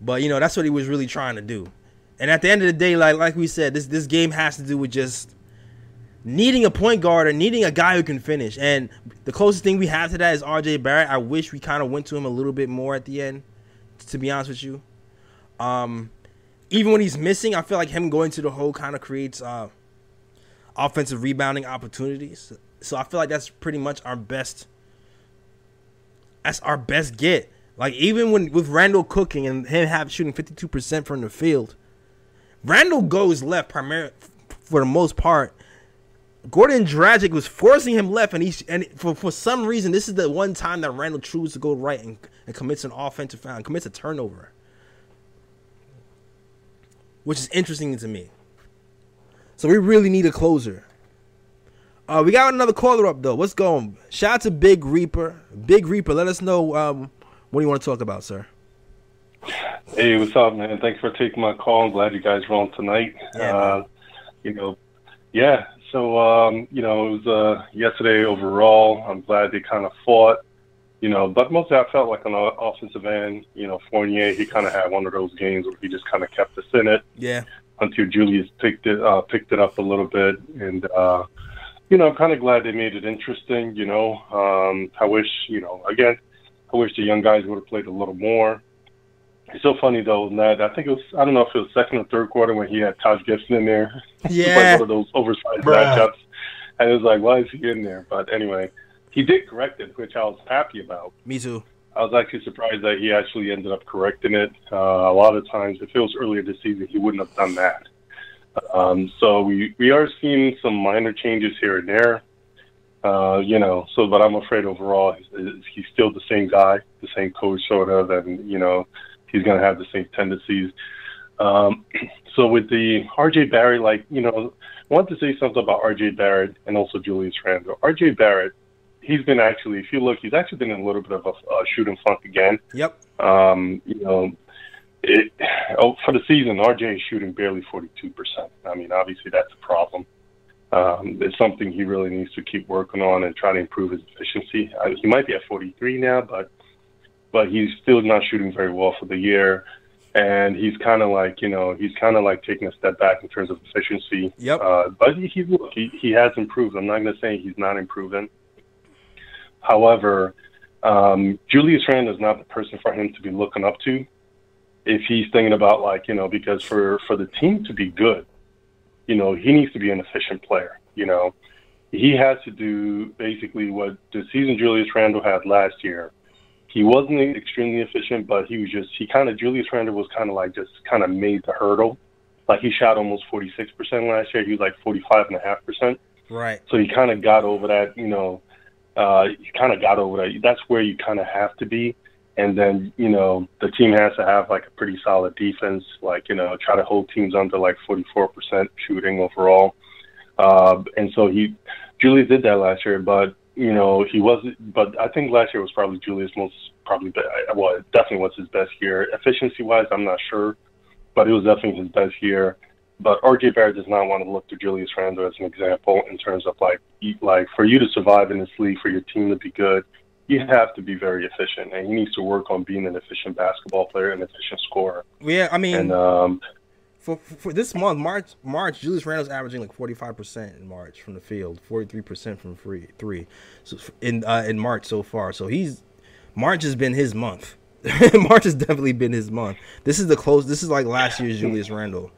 But you know that's what he was really trying to do. And at the end of the day, like like we said, this this game has to do with just needing a point guard or needing a guy who can finish. And the closest thing we have to that is RJ Barrett. I wish we kind of went to him a little bit more at the end, to be honest with you. Um, even when he's missing, I feel like him going to the hole kind of creates uh, offensive rebounding opportunities. So I feel like that's pretty much our best. That's our best get. Like even when with Randle cooking and him have shooting fifty two percent from the field, Randle goes left primarily for the most part. Goran Dragic was forcing him left, and he and for, for some reason this is the one time that Randle chooses to go right and, and commits an offensive foul, and commits a turnover, which is interesting to me. So we really need a closer. Uh, we got another caller up though. What's going? Shout out to Big Reaper. Big Reaper, let us know um, what do you want to talk about, sir. Hey, what's up, man? Thanks for taking my call. I'm glad you guys were on tonight. Yeah, uh, you know, yeah. So, um, you know, it was uh, yesterday overall. I'm glad they kind of fought. You know, but mostly I felt like on the offensive end, you know, Fournier, he kind of had one of those games where he just kind of kept us in it Yeah, until Julius picked it uh, picked it up a little bit, and uh, you know, I'm kind of glad they made it interesting. You know, um, I wish, you know, again, I wish the young guys would have played a little more. It's so funny though, Ned. I think it was I don't know if it was second or third quarter when he had Taj Gibson in there. Yeah. like one of those oversized Bruh. matchups, and it was like, why is he in there? But anyway, he did correct it, which I was happy about. Me too. I was actually surprised that he actually ended up correcting it. Uh, a lot of times, if it was earlier this season, he wouldn't have done that. Um, so we we are seeing some minor changes here and there. Uh, you know, so but I'm afraid overall he's, he's still the same guy, the same coach sort of, and you know he's going to have the same tendencies. Um, so with the RJ Barrett, like you know, I want to say something about RJ Barrett and also Julius Randle. RJ Barrett, he's been actually, if you look, he's actually been in a little bit of a, a shooting funk again. Yep. Um, you know, it, oh, for the season, RJ is shooting barely 42%. I mean, obviously that's a problem. Um, it's something he really needs to keep working on and try to improve his efficiency. Uh, he might be at 43 now, but but he's still not shooting very well for the year. And he's kind of like, you know, he's kind of like taking a step back in terms of efficiency. Yep. Uh, but he, he, look, he, he has improved. I'm not going to say he's not improving. However, um, Julius Randle is not the person for him to be looking up to if he's thinking about like you know because for for the team to be good, you know he needs to be an efficient player. You know, he has to do basically what the season Julius Randle had last year. He wasn't extremely efficient, but he was just he kind of Julius Randle was kind of like just kind of made the hurdle. Like he shot almost 46% last year. He was like 45.5%. Right. So he kind of got over that, you know, uh, you kind of got over that. That's where you kind of have to be. And then, you know, the team has to have like a pretty solid defense, like, you know, try to hold teams under like 44% shooting overall. Uh, and so he, Julius did that last year, but, you know, he wasn't, but I think last year was probably Julius' most, probably, well, it definitely was his best year. Efficiency wise, I'm not sure, but it was definitely his best year. But RJ Barrett does not want to look to Julius Randle as an example in terms of like, like for you to survive in this league, for your team to be good, you have to be very efficient, and he needs to work on being an efficient basketball player and efficient scorer. Yeah, I mean, And um, for, for this month, March, March, Julius Randle's averaging like forty five percent in March from the field, forty three percent from free three, so in uh, in March so far. So he's March has been his month. March has definitely been his month. This is the close. This is like last year's Julius Randle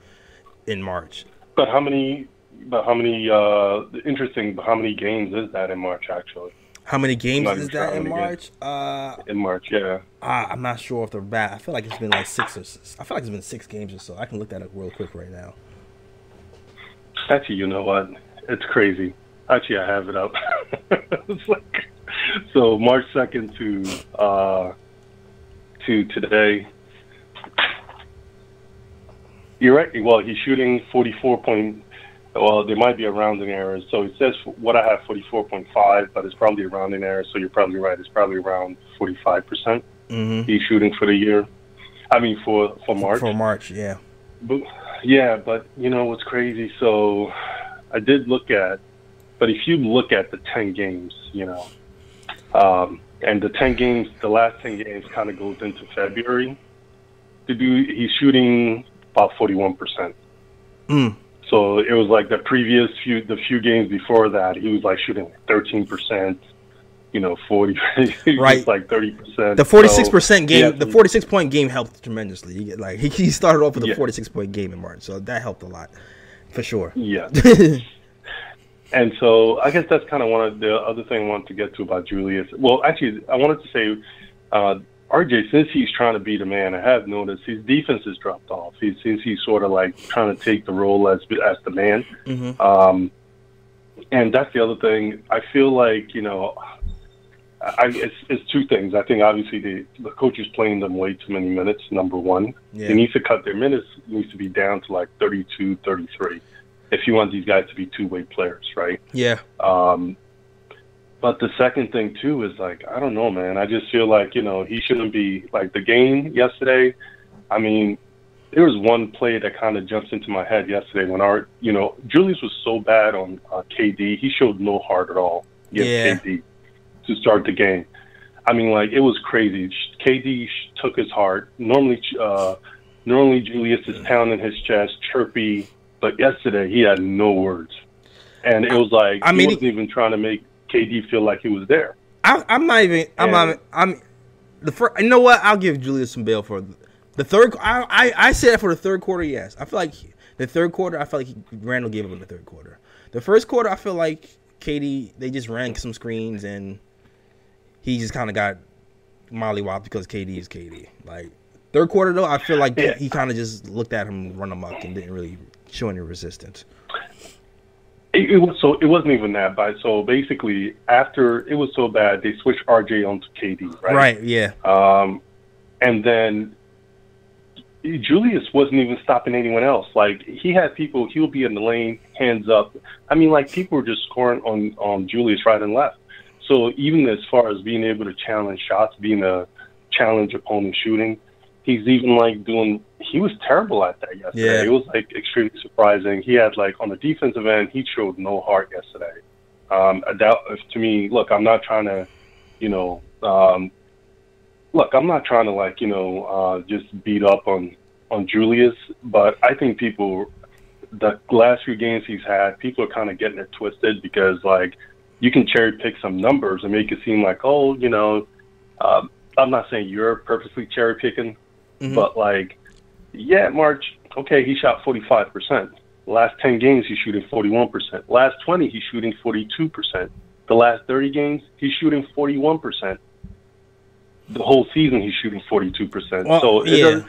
in March. but how many? But how many? Uh, interesting. But how many games is that in March actually? How many games is that in March? Uh, In March, yeah. ah, I'm not sure if they're bad. I feel like it's been like six or six. I feel like it's been six games or so. I can look that up real quick right now. Actually, you know what? It's crazy. Actually, I have it up. it's like so March second to uh, to today. You're right. Well, he's shooting forty four point. Well, there might be a rounding error. So it says what I have forty four point five, but it's probably a rounding error. So you're probably right. It's probably around forty five percent. Mm-hmm. He's shooting for the year. I mean, for for March. For March, yeah. But, yeah, but you know what's crazy? So I did look at, but if you look at the ten games, you know, um, and the ten games, the last ten games kind of goes into February. To do, he's shooting about forty-one percent. Mm. So it was like the previous few, the few games before that, he was like shooting thirteen percent. You know, 40, right. like 30%. The forty six percent game, yeah, the forty six point game helped tremendously. Like he, he started off with a Yeah. forty six point game in March, so that helped a lot, for sure. Yeah. and so I guess that's kind of one of the other thing I wanted to get to about Julius. Well, actually, I wanted to say, uh, RJ, since he's trying to be the man, I have noticed his defense has dropped off. He, since he's sort of like trying to take the role as as the man. Mhm. Um, and that's the other thing. I feel like you know, I, it's, it's two things. I think obviously the the coach is playing them way too many minutes. Number one, Yeah. they need to cut their minutes. Needs to be down to like 32, 33 if you want these guys to be two way players, right? Yeah. Um, but the second thing too is like I don't know, man. I just feel like you know he shouldn't be like the game yesterday. I mean, there was one play that kind of jumps into my head yesterday when our you know Julius was so bad on uh, KD. He showed no heart at all against Yeah. KD to start the game. I mean, like it was crazy. KD took his heart. Normally, uh, normally Julius is pounding his chest, chirpy, but yesterday he had no words, and it was like I mean, he wasn't even trying to make KD feel like he was there. I, I'm not even. I'm Yeah. not. I'm the first. You know what? I'll give Julius some bail for the third. I I, I said that for the third quarter. Yes, I feel like the third quarter. I feel like he, Randle gave up in the third quarter. The first quarter, I feel like KD. They just ran some screens and he just kind of got mollywopped because KD is KD. Like third quarter though, I feel like Yeah. he kind of just looked at him run amok and didn't really show any resistance. It, it was so it wasn't even that bad. So basically, after it was so bad, they switched RJ onto KD, right? Right? Yeah. Um, and then Julius wasn't even stopping anyone else. Like he had people, he'll be in the lane, hands up. I mean, like people were just scoring on on Julius right and left. So even as far as being able to challenge shots, being a challenge opponent shooting, he's even like doing. He was terrible at that yesterday. Yeah. It was like extremely surprising. He had like on the defensive end, he showed no heart yesterday. Um, that to me, look, I'm not trying to, you know, um, look, I'm not trying to like you know uh, just beat up on on Julius, but I think people the last few games he's had, people are kind of getting it twisted because like you can cherry pick some numbers and make it seem like oh you know um, I'm not saying you're purposely cherry picking, Mhm. but like yeah March okay he shot 45 percent. Last 10 games he's shooting 41 percent. Last 20 he's shooting 42 percent. The last 30 games he's shooting 41 percent the whole season he's shooting 42%. Well, so yeah.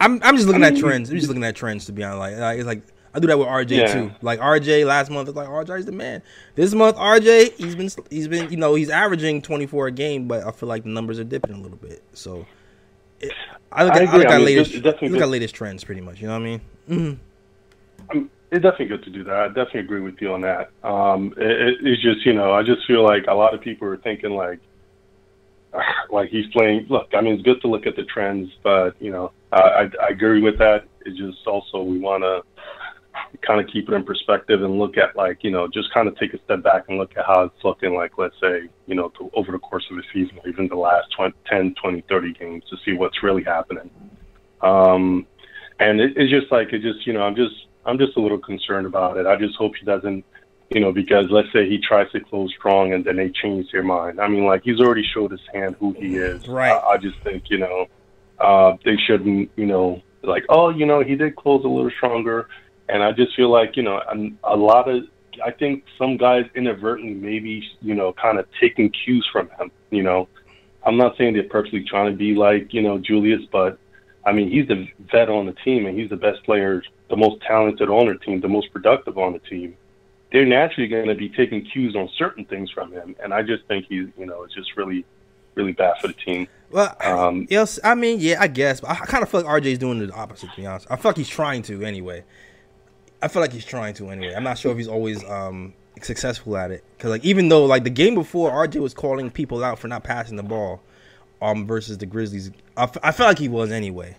I'm I'm just looking I at trends. I'm just looking at trends to be honest. Like, like it's like I do that with RJ Yeah. too. Like RJ last month, it's like RJ's the man. This month, RJ he's been he's been you know he's averaging 24 a game, but I feel like the numbers are dipping a little bit. So it, I look at I, agree. look I mean, latest look at latest trends pretty much. You know what I mean? hmm Um, it's definitely good to do that. I definitely agree with you on that. Um, it, it's just, you know, I just feel like a lot of people are thinking like, like he's playing. Look, I mean, it's good to look at the trends, but you know, I, I, I agree with that. It's just also we want to kind of keep it in perspective and look at like, you know, just kind of take a step back and look at how it's looking like, let's say, you know, to, over the course of a season, or even the last 20, 10, 20, 30 games to see what's really happening. Um, and it, it's just like it just you know I'm just I'm just a little concerned about it. I just hope he doesn't, you know, because let's say he tries to close strong and then they change their mind. I mean, like he's already showed his hand who he is. Right. I, I just think you know uh, they shouldn't you know like oh you know he did close a little stronger, and I just feel like you know and a lot of I think some guys inadvertently maybe you know kind of taking cues from him. You know, I'm not saying they're purposely trying to be like you know Julius, but I mean, he's the vet on the team, and he's the best player, the most talented on their team, the most productive on the team. They're naturally going to be taking cues on certain things from him, and I just think he's, you know, it's just really, really bad for the team. Well, Um, yes, I mean, yeah, I guess, but I, kind of feel like RJ's doing the opposite. To be honest, I feel like he's trying to anyway. I feel like he's trying to anyway. I'm not sure if he's always um successful at it because like even though like the game before RJ was calling people out for not passing the ball, um versus the Grizzlies, I, f- I felt like he was anyway.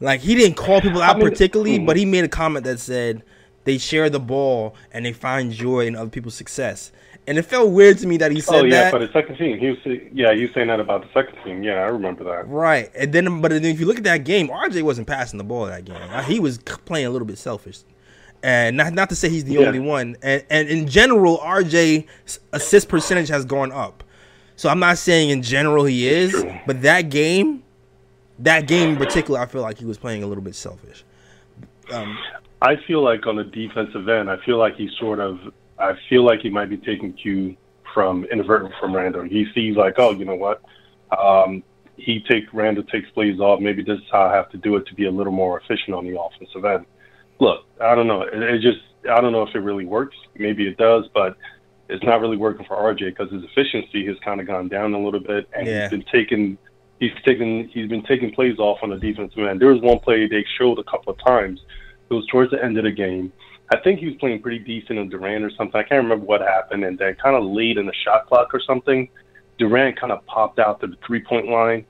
Like he didn't call people out I mean, particularly, mm. but he made a comment that said they share the ball and they find joy in other people's success. And it felt weird to me that he said that. oh yeah, that. for the second team, he was, yeah, was saying that about the second team. Yeah, I remember that. Right, and then but then if you look at that game, RJ wasn't passing the ball that game. He was playing a little bit selfish, and not not to say he's the Yeah. only one. And and in general, RJ assist percentage has gone up. So I'm not saying in general he is, but that game, that game in particular, I feel like he was playing a little bit selfish. Um, I feel like on the defensive end, I feel like he sort of I feel like he might be taking cue from inadvertent from Randle. He sees like, oh, you know what? Um, he take Randle takes plays off. Maybe this is how I have to do it to be a little more efficient on the offensive end. Look, I don't know. It, it just I don't know if it really works. Maybe it does, but it's not really working for RJ because his efficiency has kind of gone down a little bit, and Yeah. he's been taking he's taken he's been taking plays off on the defensive end. There was one play they showed a couple of times. It was towards the end of the game. I think he was playing pretty decent in Durant or something. I can't remember what happened, and then kind of late in the shot clock or something, Durant kind of popped out to the three point line,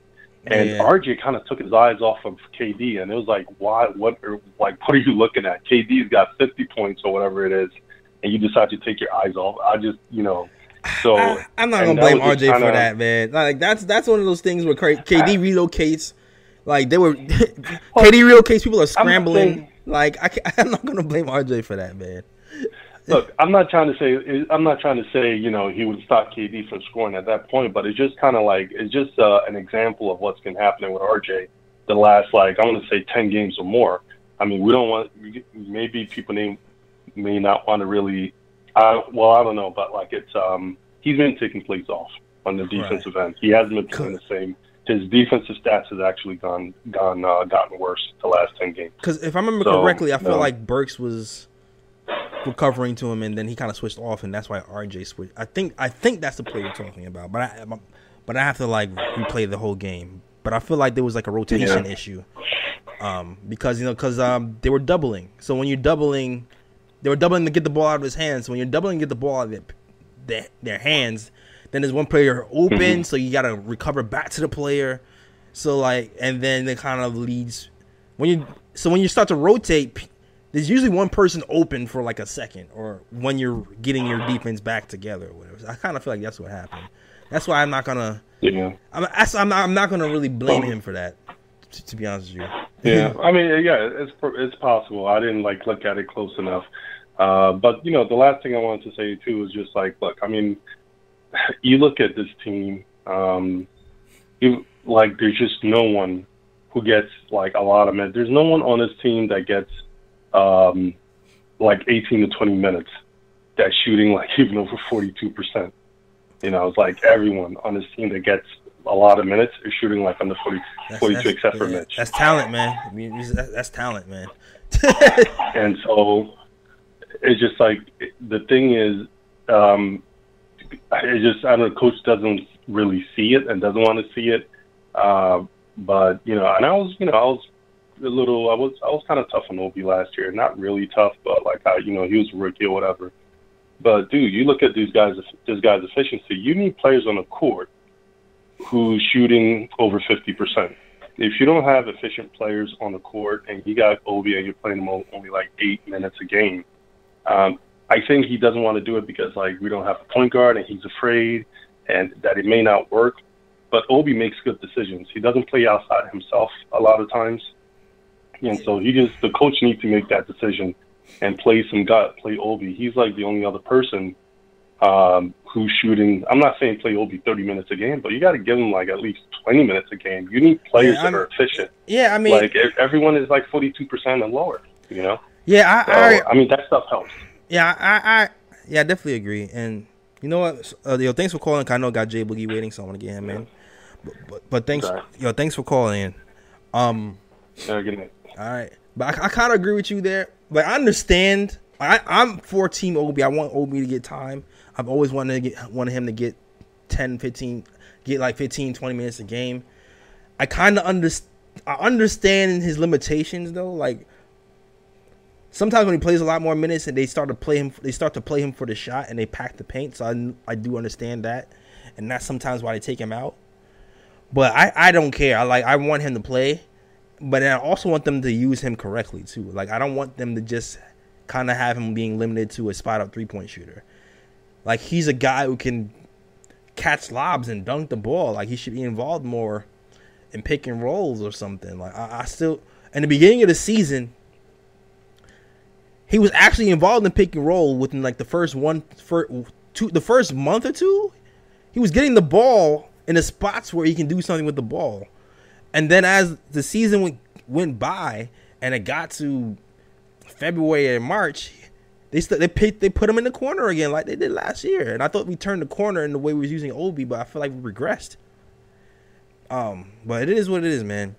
and Yeah. RJ kind of took his eyes off of KD, and it was like, why? What? Or, like, what are you looking at? KD's got 50 points or whatever it is, and you decide to take your eyes off. I just, you know, so I, I'm not gonna blame RJ for kinda- that, man. Like that's that's one of those things where KD relocates. Like they were, KD relocates. People are scrambling. saying- like I I'm not gonna blame RJ for that, man. Look, I'm not trying to say I'm not trying to say you know he would stop KD from scoring at that point, but it's just kind of like it's just uh, an example of what's been happening with RJ the last like I want to say ten games or more. I mean, we don't want maybe people may may not want to really. Uh, well, I don't know, but like it's um he's been taking plays off on the defensive end. He hasn't been playing the same. His defensive stats has actually gone gone uh, gotten worse the last ten games. Because if I remember So, correctly, I feel no. like Burks was recovering to him, and then he kind of switched off, and that's why RJ switched. I think I think that's the play you're talking about, but I but I have to like replay the whole game. But I feel like there was like a rotation Yeah. issue, um, because you know because um they were doubling. So when you're doubling, they were doubling to get the ball out of his hands. So when you're doubling to get the ball out of their, their, their hands, then there's one player open, Mm-hmm. so you gotta recover back to the player. So like, and then it kind of leads when you. So when you start to rotate, there's usually one person open for like a second, or when you're getting your defense back together, or whatever. So I kind of feel like that's what happened. That's why I'm not gonna. Yeah. I'm, I'm not. I'm not gonna really blame him for that. To, to be honest with you. Yeah, I mean, yeah, it's it's possible. I didn't like look at it close enough, uh, but you know, the last thing I wanted to say too is just like, look, I mean, you look at this team, um, you like, there's just no one who gets like a lot of minutes. There's no one on this team that gets um, like 18 to 20 minutes. That shooting like even over 42 percent. You know, it's like everyone on this team that gets a lot of minutes is shooting like under 40, 42, except for Mitch. That's talent, man. I mean, that's, that's talent, man. and so it's just like the thing is um it just i don't know coach doesn't really see it and doesn't want to see it uh, but you know and i was you know i was a little i was i was kind of tough on obi last year. Not really tough but like I, you know he was a rookie or whatever. But dude you look at these guys this guy's efficiency. You need players on the court who's shooting over 50% if you don't have efficient players on the court and you got Obi and you're playing o- only like eight minutes a game, um, I think he doesn't want to do it because like we don't have a point guard and he's afraid and that it may not work. But Obi makes good decisions. He doesn't play outside himself a lot of times, and so he just the coach needs to make that decision and play some gut, play Obi. He's like the only other person um, who's shooting. I'm not saying play Obi 30 minutes a game, but you got to give him like at least 20 minutes a game. You need players Yeah, that are efficient. yeah, I mean, like everyone is like 42% and lower. You know, yeah, I, so I, I mean that stuff helps. Yeah, I, I, yeah, I definitely agree. And you know what? Uh, yo, thanks for calling. I know I got Jay Boogie waiting, so I want to get him in. But, but, but thanks, Okay. yo, thanks for calling in. Um, Yeah, good night. All right, but I, I kind of agree with you there. But I understand. I, I'm for Team Obi. I want Obi to get time. I've always wanted to get wanted him to get 10, 15, get like 15, 20 minutes a game. I kind of under, I understand his limitations though. Like sometimes when he plays a lot more minutes and they start to play him, they start to play him for the shot and they pack the paint. So I, I do understand that, and that's sometimes why they take him out. But I, I don't care. I like I want him to play, but I also want them to use him correctly too. Like I don't want them to just kind of have him being limited to a spot up three point shooter. Like he's a guy who can catch lobs and dunk the ball. Like he should be involved more in pick and rolls or something. Like I, I still in the beginning of the season, he was actually involved in pick and roll within like the first one, first two, the first month or two. He was getting the ball in the spots where he can do something with the ball, and then as the season went, went by and it got to February and March, they st- they picked, they put him in the corner again like they did last year, and I thought we turned the corner in the way we was using Obi, but I feel like we regressed. Um, but it is what it is, man.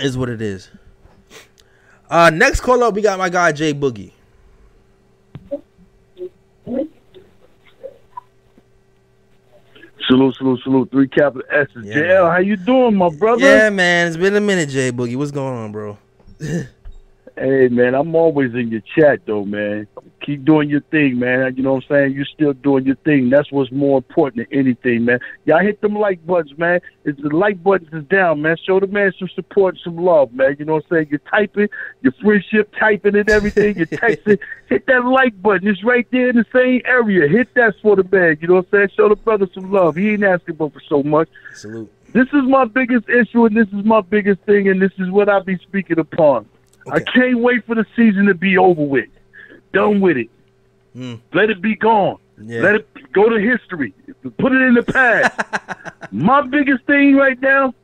It is what it is. Uh, next call up, we got my guy Jay Boogie. Salute, salute, salute. Three capital S's. Yeah, JL, man. how you doing, my brother? Yeah, man, it's been a minute, Jay Boogie. What's going on, bro? Hey, man, I'm always in your chat, though, man. Keep doing your thing, man. You know what I'm saying? You're still doing your thing. That's what's more important than anything, man. Y'all hit them like buttons, man. It's the like buttons is down, man, show the man some support some love, man. You know what I'm saying? You're typing, your friendship typing and everything. You're texting. hit that like button. It's right there in the same area. Hit that for the man. You know what I'm saying? Show the brother some love. He ain't asking for so much. Salute. This is my biggest issue, and this is my biggest thing, and this is what I be speaking upon. I can't wait for the season to be over with. Done with it. Mm. Let it be gone. Yeah. Let it go to history. Put it in the past. my biggest thing right now,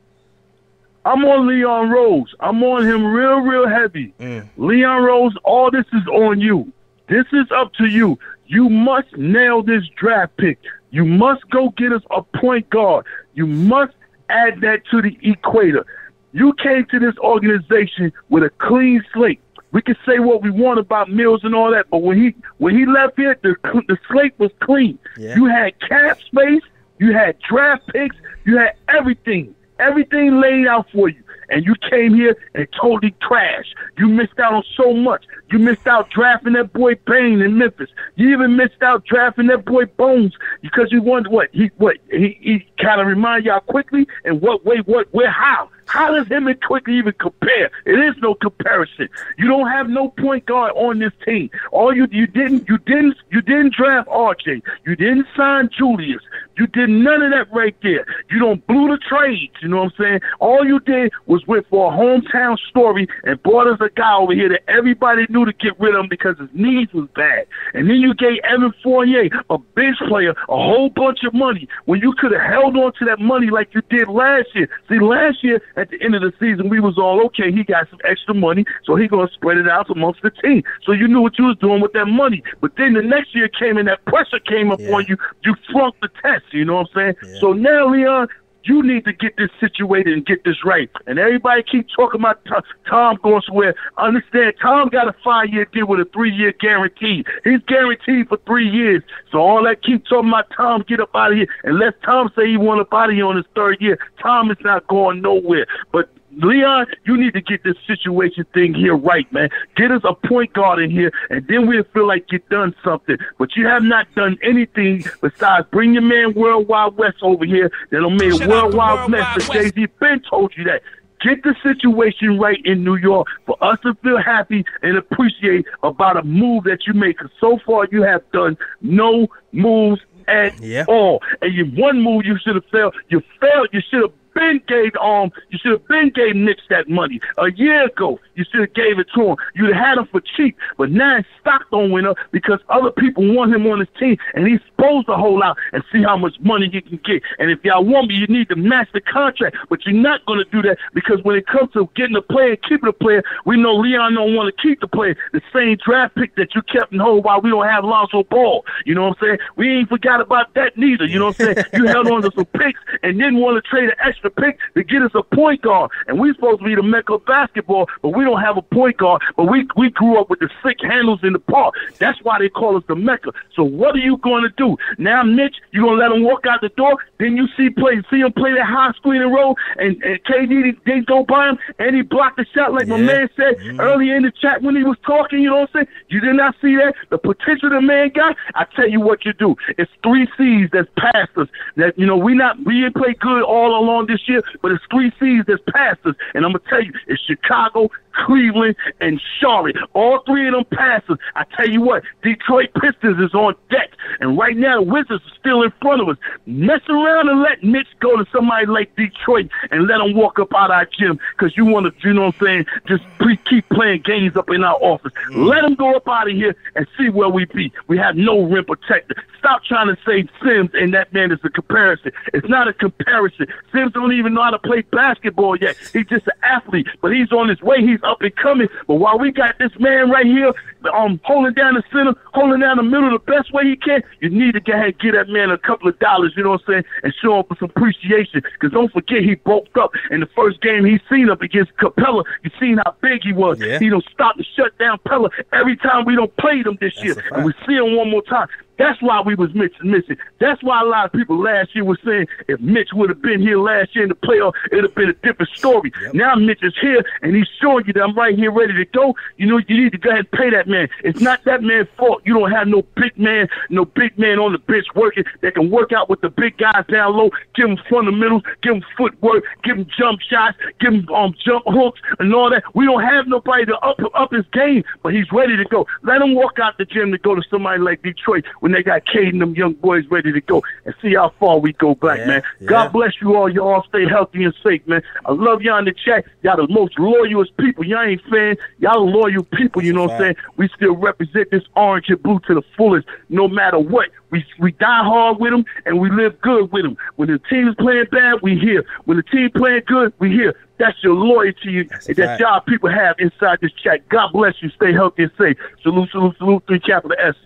I'm on Leon Rose. I'm on him real, real heavy. Mm. Leon Rose, all this is on you. This is up to you. You must nail this draft pick. You must go get us a point guard. You must add that to the equator. You came to this organization with a clean slate. We can say what we want about Mills and all that, but when he when he left here, the the slate was clean. Yeah. You had cap space, you had draft picks, you had everything, everything laid out for you, and you came here and totally trashed. You missed out on so much. You missed out drafting that boy Bane in Memphis. You even missed out drafting that boy Bones because you wondered what he what he, he kind of remind y'all Quickley and what way what where how. How does him and Quickley even compare? It is no comparison. You don't have no point guard on this team. All you you didn't you didn't you didn't draft RJ. You didn't sign Julius. You did none of that right there. You don't blew the trades. You know what I'm saying? All you did was went for a hometown story and brought us a guy over here that everybody knew to get rid of him because his knees was bad. And then you gave Evan Fournier, a bench player, a whole bunch of money when you could have held on to that money like you did last year. See, last year at the end of the season, we was all okay. He got some extra money, so he gonna spread it out amongst the team. So you knew what you was doing with that money. But then the next year came and that pressure came up Yeah. on you. You flunked the test. You know what I'm saying? Yeah. So now, Leon. You need to get this situated and get this right. And everybody keep talking about Tom, Tom going somewhere. Understand, Tom got a five-year deal with a three-year guarantee. He's guaranteed for three years. So all that keep talking about Tom get up out of here. Unless Tom say he want of here on his third year, Tom is not going nowhere. But Leon, you need to get this situation thing here right, man. Get us a point guard in here, and then we'll feel like you've done something. But you have not done anything besides bring your man Worldwide Wes over here that'll make a Shout out World to Wide World West. Wide But Jay Z Ben told you that. Get the situation right in New York for us to feel happy and appreciate about a move that you make. 'Cause so far, you have done no moves at Yeah. all. And you one move you should have failed. You failed. You should have been gave um you should have been gave Knicks that money a year ago. You should have gave it to him. You'd have had him for cheap. But now his stock don't win up because other people want him on his team, and he's supposed to hold out and see how much money he can get. And if y'all want me, you need to match the contract. But you're not going to do that because when it comes to getting a player and keeping a player, we know Leon don't want to keep the player. The same draft pick that you kept in hold while we don't have Lonzo Ball. You know what I'm saying? We ain't forgot about that neither. You know what I'm saying? you held on to some picks and didn't want to trade an extra pick to get us a point guard. And we supposed to be the mecca of basketball, but we don't have a point guard. But we we grew up with the sick handles in the park. That's why they call us the mecca. So what are you going to do now, Mitch? You gonna let him walk out the door? Then you see play see him play that high screen and roll, and, and KD didn't go by him, and he blocked the shot like my man said mm-hmm. earlier in the chat when he was talking. You know what I'm saying? You did not see that the potential the man got. I tell you what you do. It's three C's that's past us. That you know we not we didn't play good all along this year, but it's three C's that's past us. And I'm gonna tell you, it's Chicago, Cleveland, and Charlotte. All three of them passes. I tell you what, Detroit Pistons is on deck, and right now the Wizards are still in front of us. Mess around and let Mitch go to somebody like Detroit and let him walk up out our gym because you want to, you know what I'm saying? Just pre- keep playing games up in our office. Mm. Let him go up out of here and see where we be. We have no rim protector. Stop trying to say Sims and that man is a comparison. It's not a comparison. Sims don't even know how to play basketball yet. He's just an athlete, but he's on his way. He's up and coming. But while we got this man right here, um, holding down the center, holding down the middle the best way he can, you need to go ahead and give that man a couple of dollars, you know what I'm saying, and show him some appreciation. Because don't forget, he bulked up in the first game he seen up against Capela. You seen how big he was. Yeah. He don't stop to shut down Pella every time we don't play them this That's year. And we see him one more time. That's why we was Mitch missing. That's why a lot of people last year were saying if Mitch would have been here last year in the playoff, it'd have been a different story. Now Mitch is here and he's showing you that I'm right here ready to go. You know, you need to go ahead and pay that man. It's not that man's fault. You don't have no big man, no big man on the bench working that can work out with the big guys down low, give him fundamentals, give him footwork, give him jump shots, give him um jump hooks and all that. We don't have nobody to up up his game, but he's ready to go. Let him walk out the gym to go to somebody like Detroit when they got Cade and them young boys ready to go and see how far we go back, Yeah, man. yeah. God bless you all. You all stay healthy and safe, man. I love y'all in the chat. Y'all the most loyalest people. Y'all ain't fans. Y'all loyal people, you know what I'm saying? We still represent this orange and blue to the fullest, no matter what. We we die hard with them and we live good with them. When the team is playing bad, we here. When the team playing good, we here. That's your loyalty That's and that y'all people have inside this chat. God bless you. Stay healthy and safe. Salute, salute, salute. Three capital S's.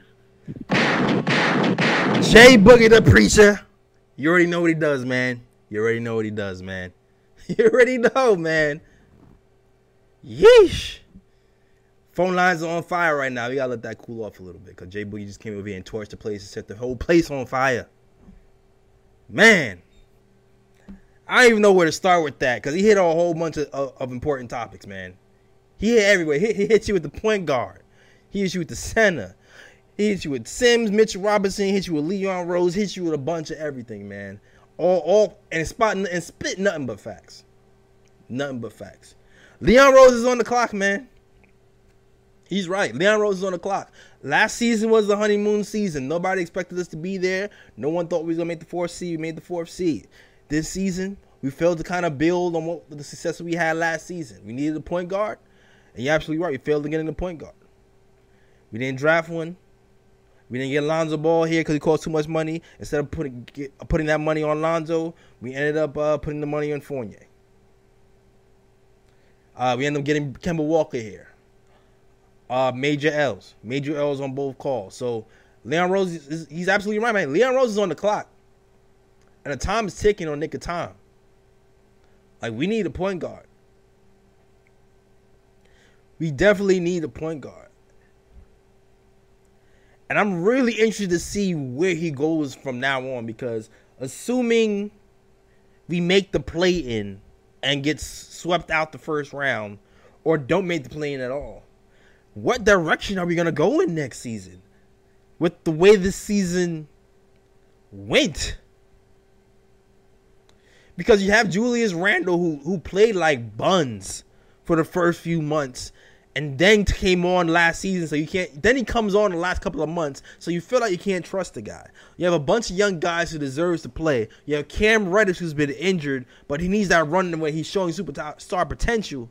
Jay Boogie the preacher. You already know what he does, man. You already know what he does, man. You already know, man. Yeesh. Phone lines are on fire right now. We gotta let that cool off a little bit because Jay Boogie just came over here and torched the place and set the whole place on fire. Man, I don't even know where to start with that because he hit a whole bunch of, of, of important topics, man. He hit everywhere. He, he hit you with the point guard. He hit you with the center. He hits you with Sims, Mitchell Robinson. He hit you with Leon Rose. hits you with a bunch of everything, man. All, all, and spot and spit nothing but facts. Nothing but facts. Leon Rose is on the clock, man. He's right. Leon Rose is on the clock. Last season was the honeymoon season. Nobody expected us to be there. No one thought we was gonna make the fourth seed. We made the fourth seed. This season, we failed to kind of build on what the success we had last season. We needed a point guard, and you're absolutely right. We failed to get in the point guard. We didn't draft one. We didn't get Lonzo Ball here because he cost too much money. Instead of putting get, putting that money on Lonzo, we ended up uh, putting the money on Fournier. Uh, we ended up getting Kemba Walker here. Uh, major L's, major L's on both calls. So Leon Rose, is, he's absolutely right, man. Leon Rose is on the clock, and the time is ticking on nick of time. Like we need a point guard. We definitely need a point guard. And I'm really interested to see where he goes from now on because assuming we make the play in and get swept out the first round or don't make the play in at all, what direction are we going to go in next season? With the way this season went. Because you have Julius Randle who who played like buns for the first few months and then came on last season so you can't then he comes on the last couple of months so you feel like you can't trust the guy. You have a bunch of young guys who deserves to play. You have cam reddish who's been injured but he needs that run when he's showing superstar potential.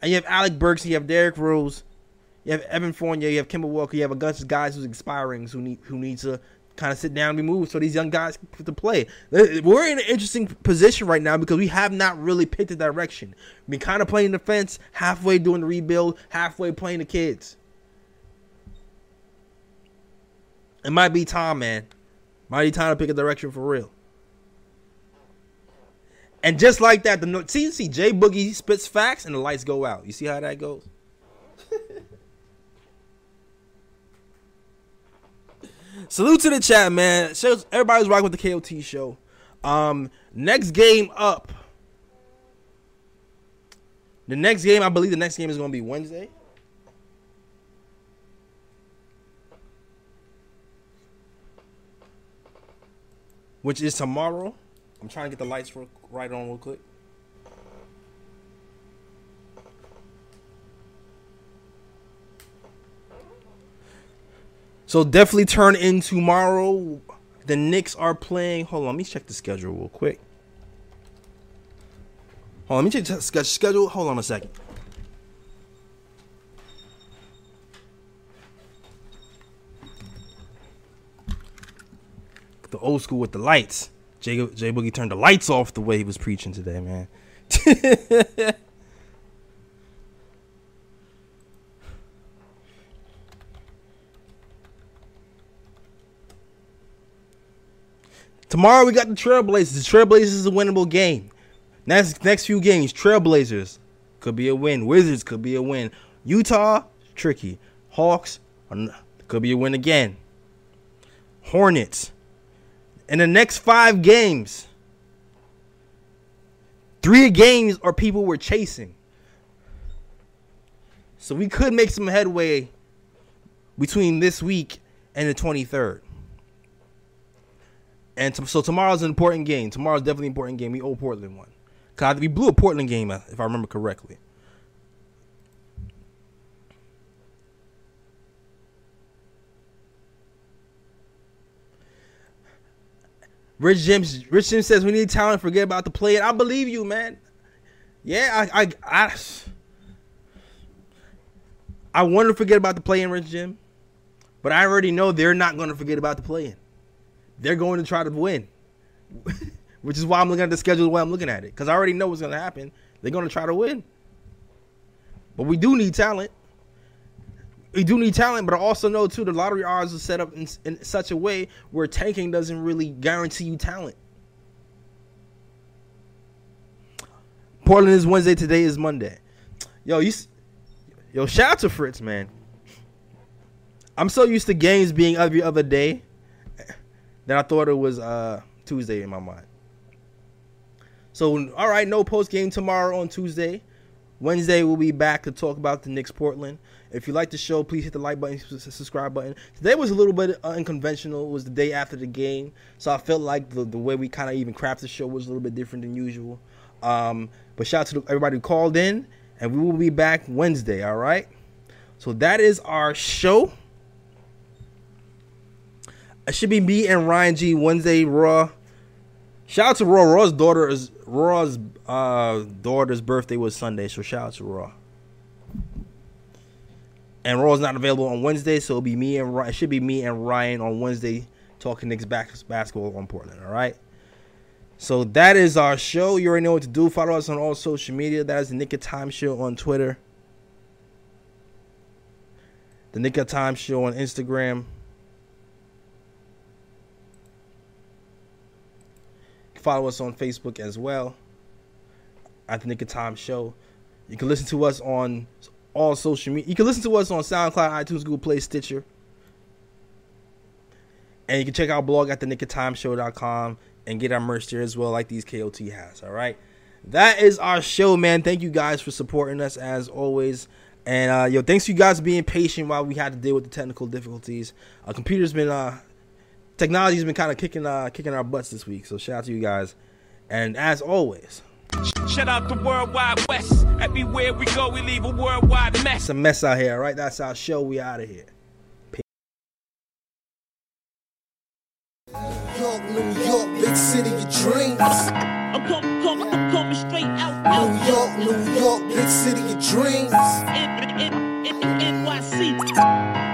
And you have alec burks you have derrick rose you have evan fournier you have Kemba walker you have a bunch of guys who's expiring who need who need to kind of sit down and be moved so these young guys to play we're in an interesting position right now because we have not really picked a direction been kind of playing the fence, halfway doing the rebuild, halfway playing the kids. It might be time, man. Might be time to pick a direction for real. And just like that, the see, Jay Boogie spits facts and the lights go out. You see how that goes? Salute to the chat, man. Everybody's rocking with the KOT show. Um, next game up. The next game, I believe the next game is going to be Wednesday. Which is tomorrow. I'm trying to get the lights right on real quick. So definitely turn in tomorrow. The Knicks are playing. Hold on, let me check the schedule real quick. Hold on, let me check the schedule. Hold on a second. The old school with the lights. J, Jay Boogie turned the lights off the way he was preaching today, man. Tomorrow we got the Trailblazers. The Trailblazers is a winnable game. Next next few games, Trailblazers could be a win. Wizards could be a win. Utah tricky. Hawks could be a win again. Hornets. In the next five games, three games are people we're chasing. So we could make some headway between this week and the 23rd. And t- so tomorrow's an important game. Tomorrow's definitely an important game. We owe Portland one. Cause we blew a Portland game, uh, if I remember correctly. Rich Jim, Rich Jim says we need talent. Forget about the play. I believe you, man. Yeah, I, I, I, I want to forget about the play in Rich Jim, but I already know they're not going to forget about the play in. They're going to try to win, which is why I'm looking at the schedule the way I'm looking at it because I already know what's going to happen. They're going to try to win, but we do need talent. We do need talent, but I also know too the lottery odds are set up in, in such a way where tanking doesn't really guarantee you talent. Portland is Wednesday. Today is Monday. Yo, you, yo, shout out to Fritz, man. I'm so used to games being every other day that I thought it was uh, Tuesday in my mind. So, all right, no post game tomorrow on Tuesday. Wednesday we'll be back to talk about the Knicks Portland. If you like the show, please hit the like button, subscribe button. Today was a little bit unconventional. It was the day after the game, so I felt like the, the way we kind of even craft the show was a little bit different than usual. Um, but shout out to everybody who called in, and we will be back Wednesday. All right. So that is our show. It should be me and Ryan G Wednesday Raw. Shout out to Raw. Raw's daughter is Raw's uh, daughter's birthday was Sunday, so shout out to Raw. And Raw's not available on Wednesday, so it'll be me and Ryan. It should be me and Ryan on Wednesday talking Knicks back basketball on Portland. All right. So that is our show. You already know what to do. Follow us on all social media. That is the Knick of Time Show on Twitter. The Knick of Time Show on Instagram. Follow us on Facebook as well at the Knick of Time Show. You can listen to us on all social media. You can listen to us on SoundCloud, iTunes, Google Play, Stitcher. And you can check our blog at the nickoftimeshow.com and get our merch there as well, like these KOT has. All right. That is our show, man. Thank you guys for supporting us as always. And uh, yo, thanks you guys for being patient while we had to deal with the technical difficulties. Our computer's been uh technology's been kind of kicking uh kicking our butts this week. So shout out to you guys. And as always, Shout out the Worldwide Wes. Everywhere we go, we leave a worldwide mess. it's a mess out here, right? That's our show. We out of here. York, New York, big city of dreams. I'm coming, coming, I'm coming straight out, New York, New York, big city of dreams. NYC.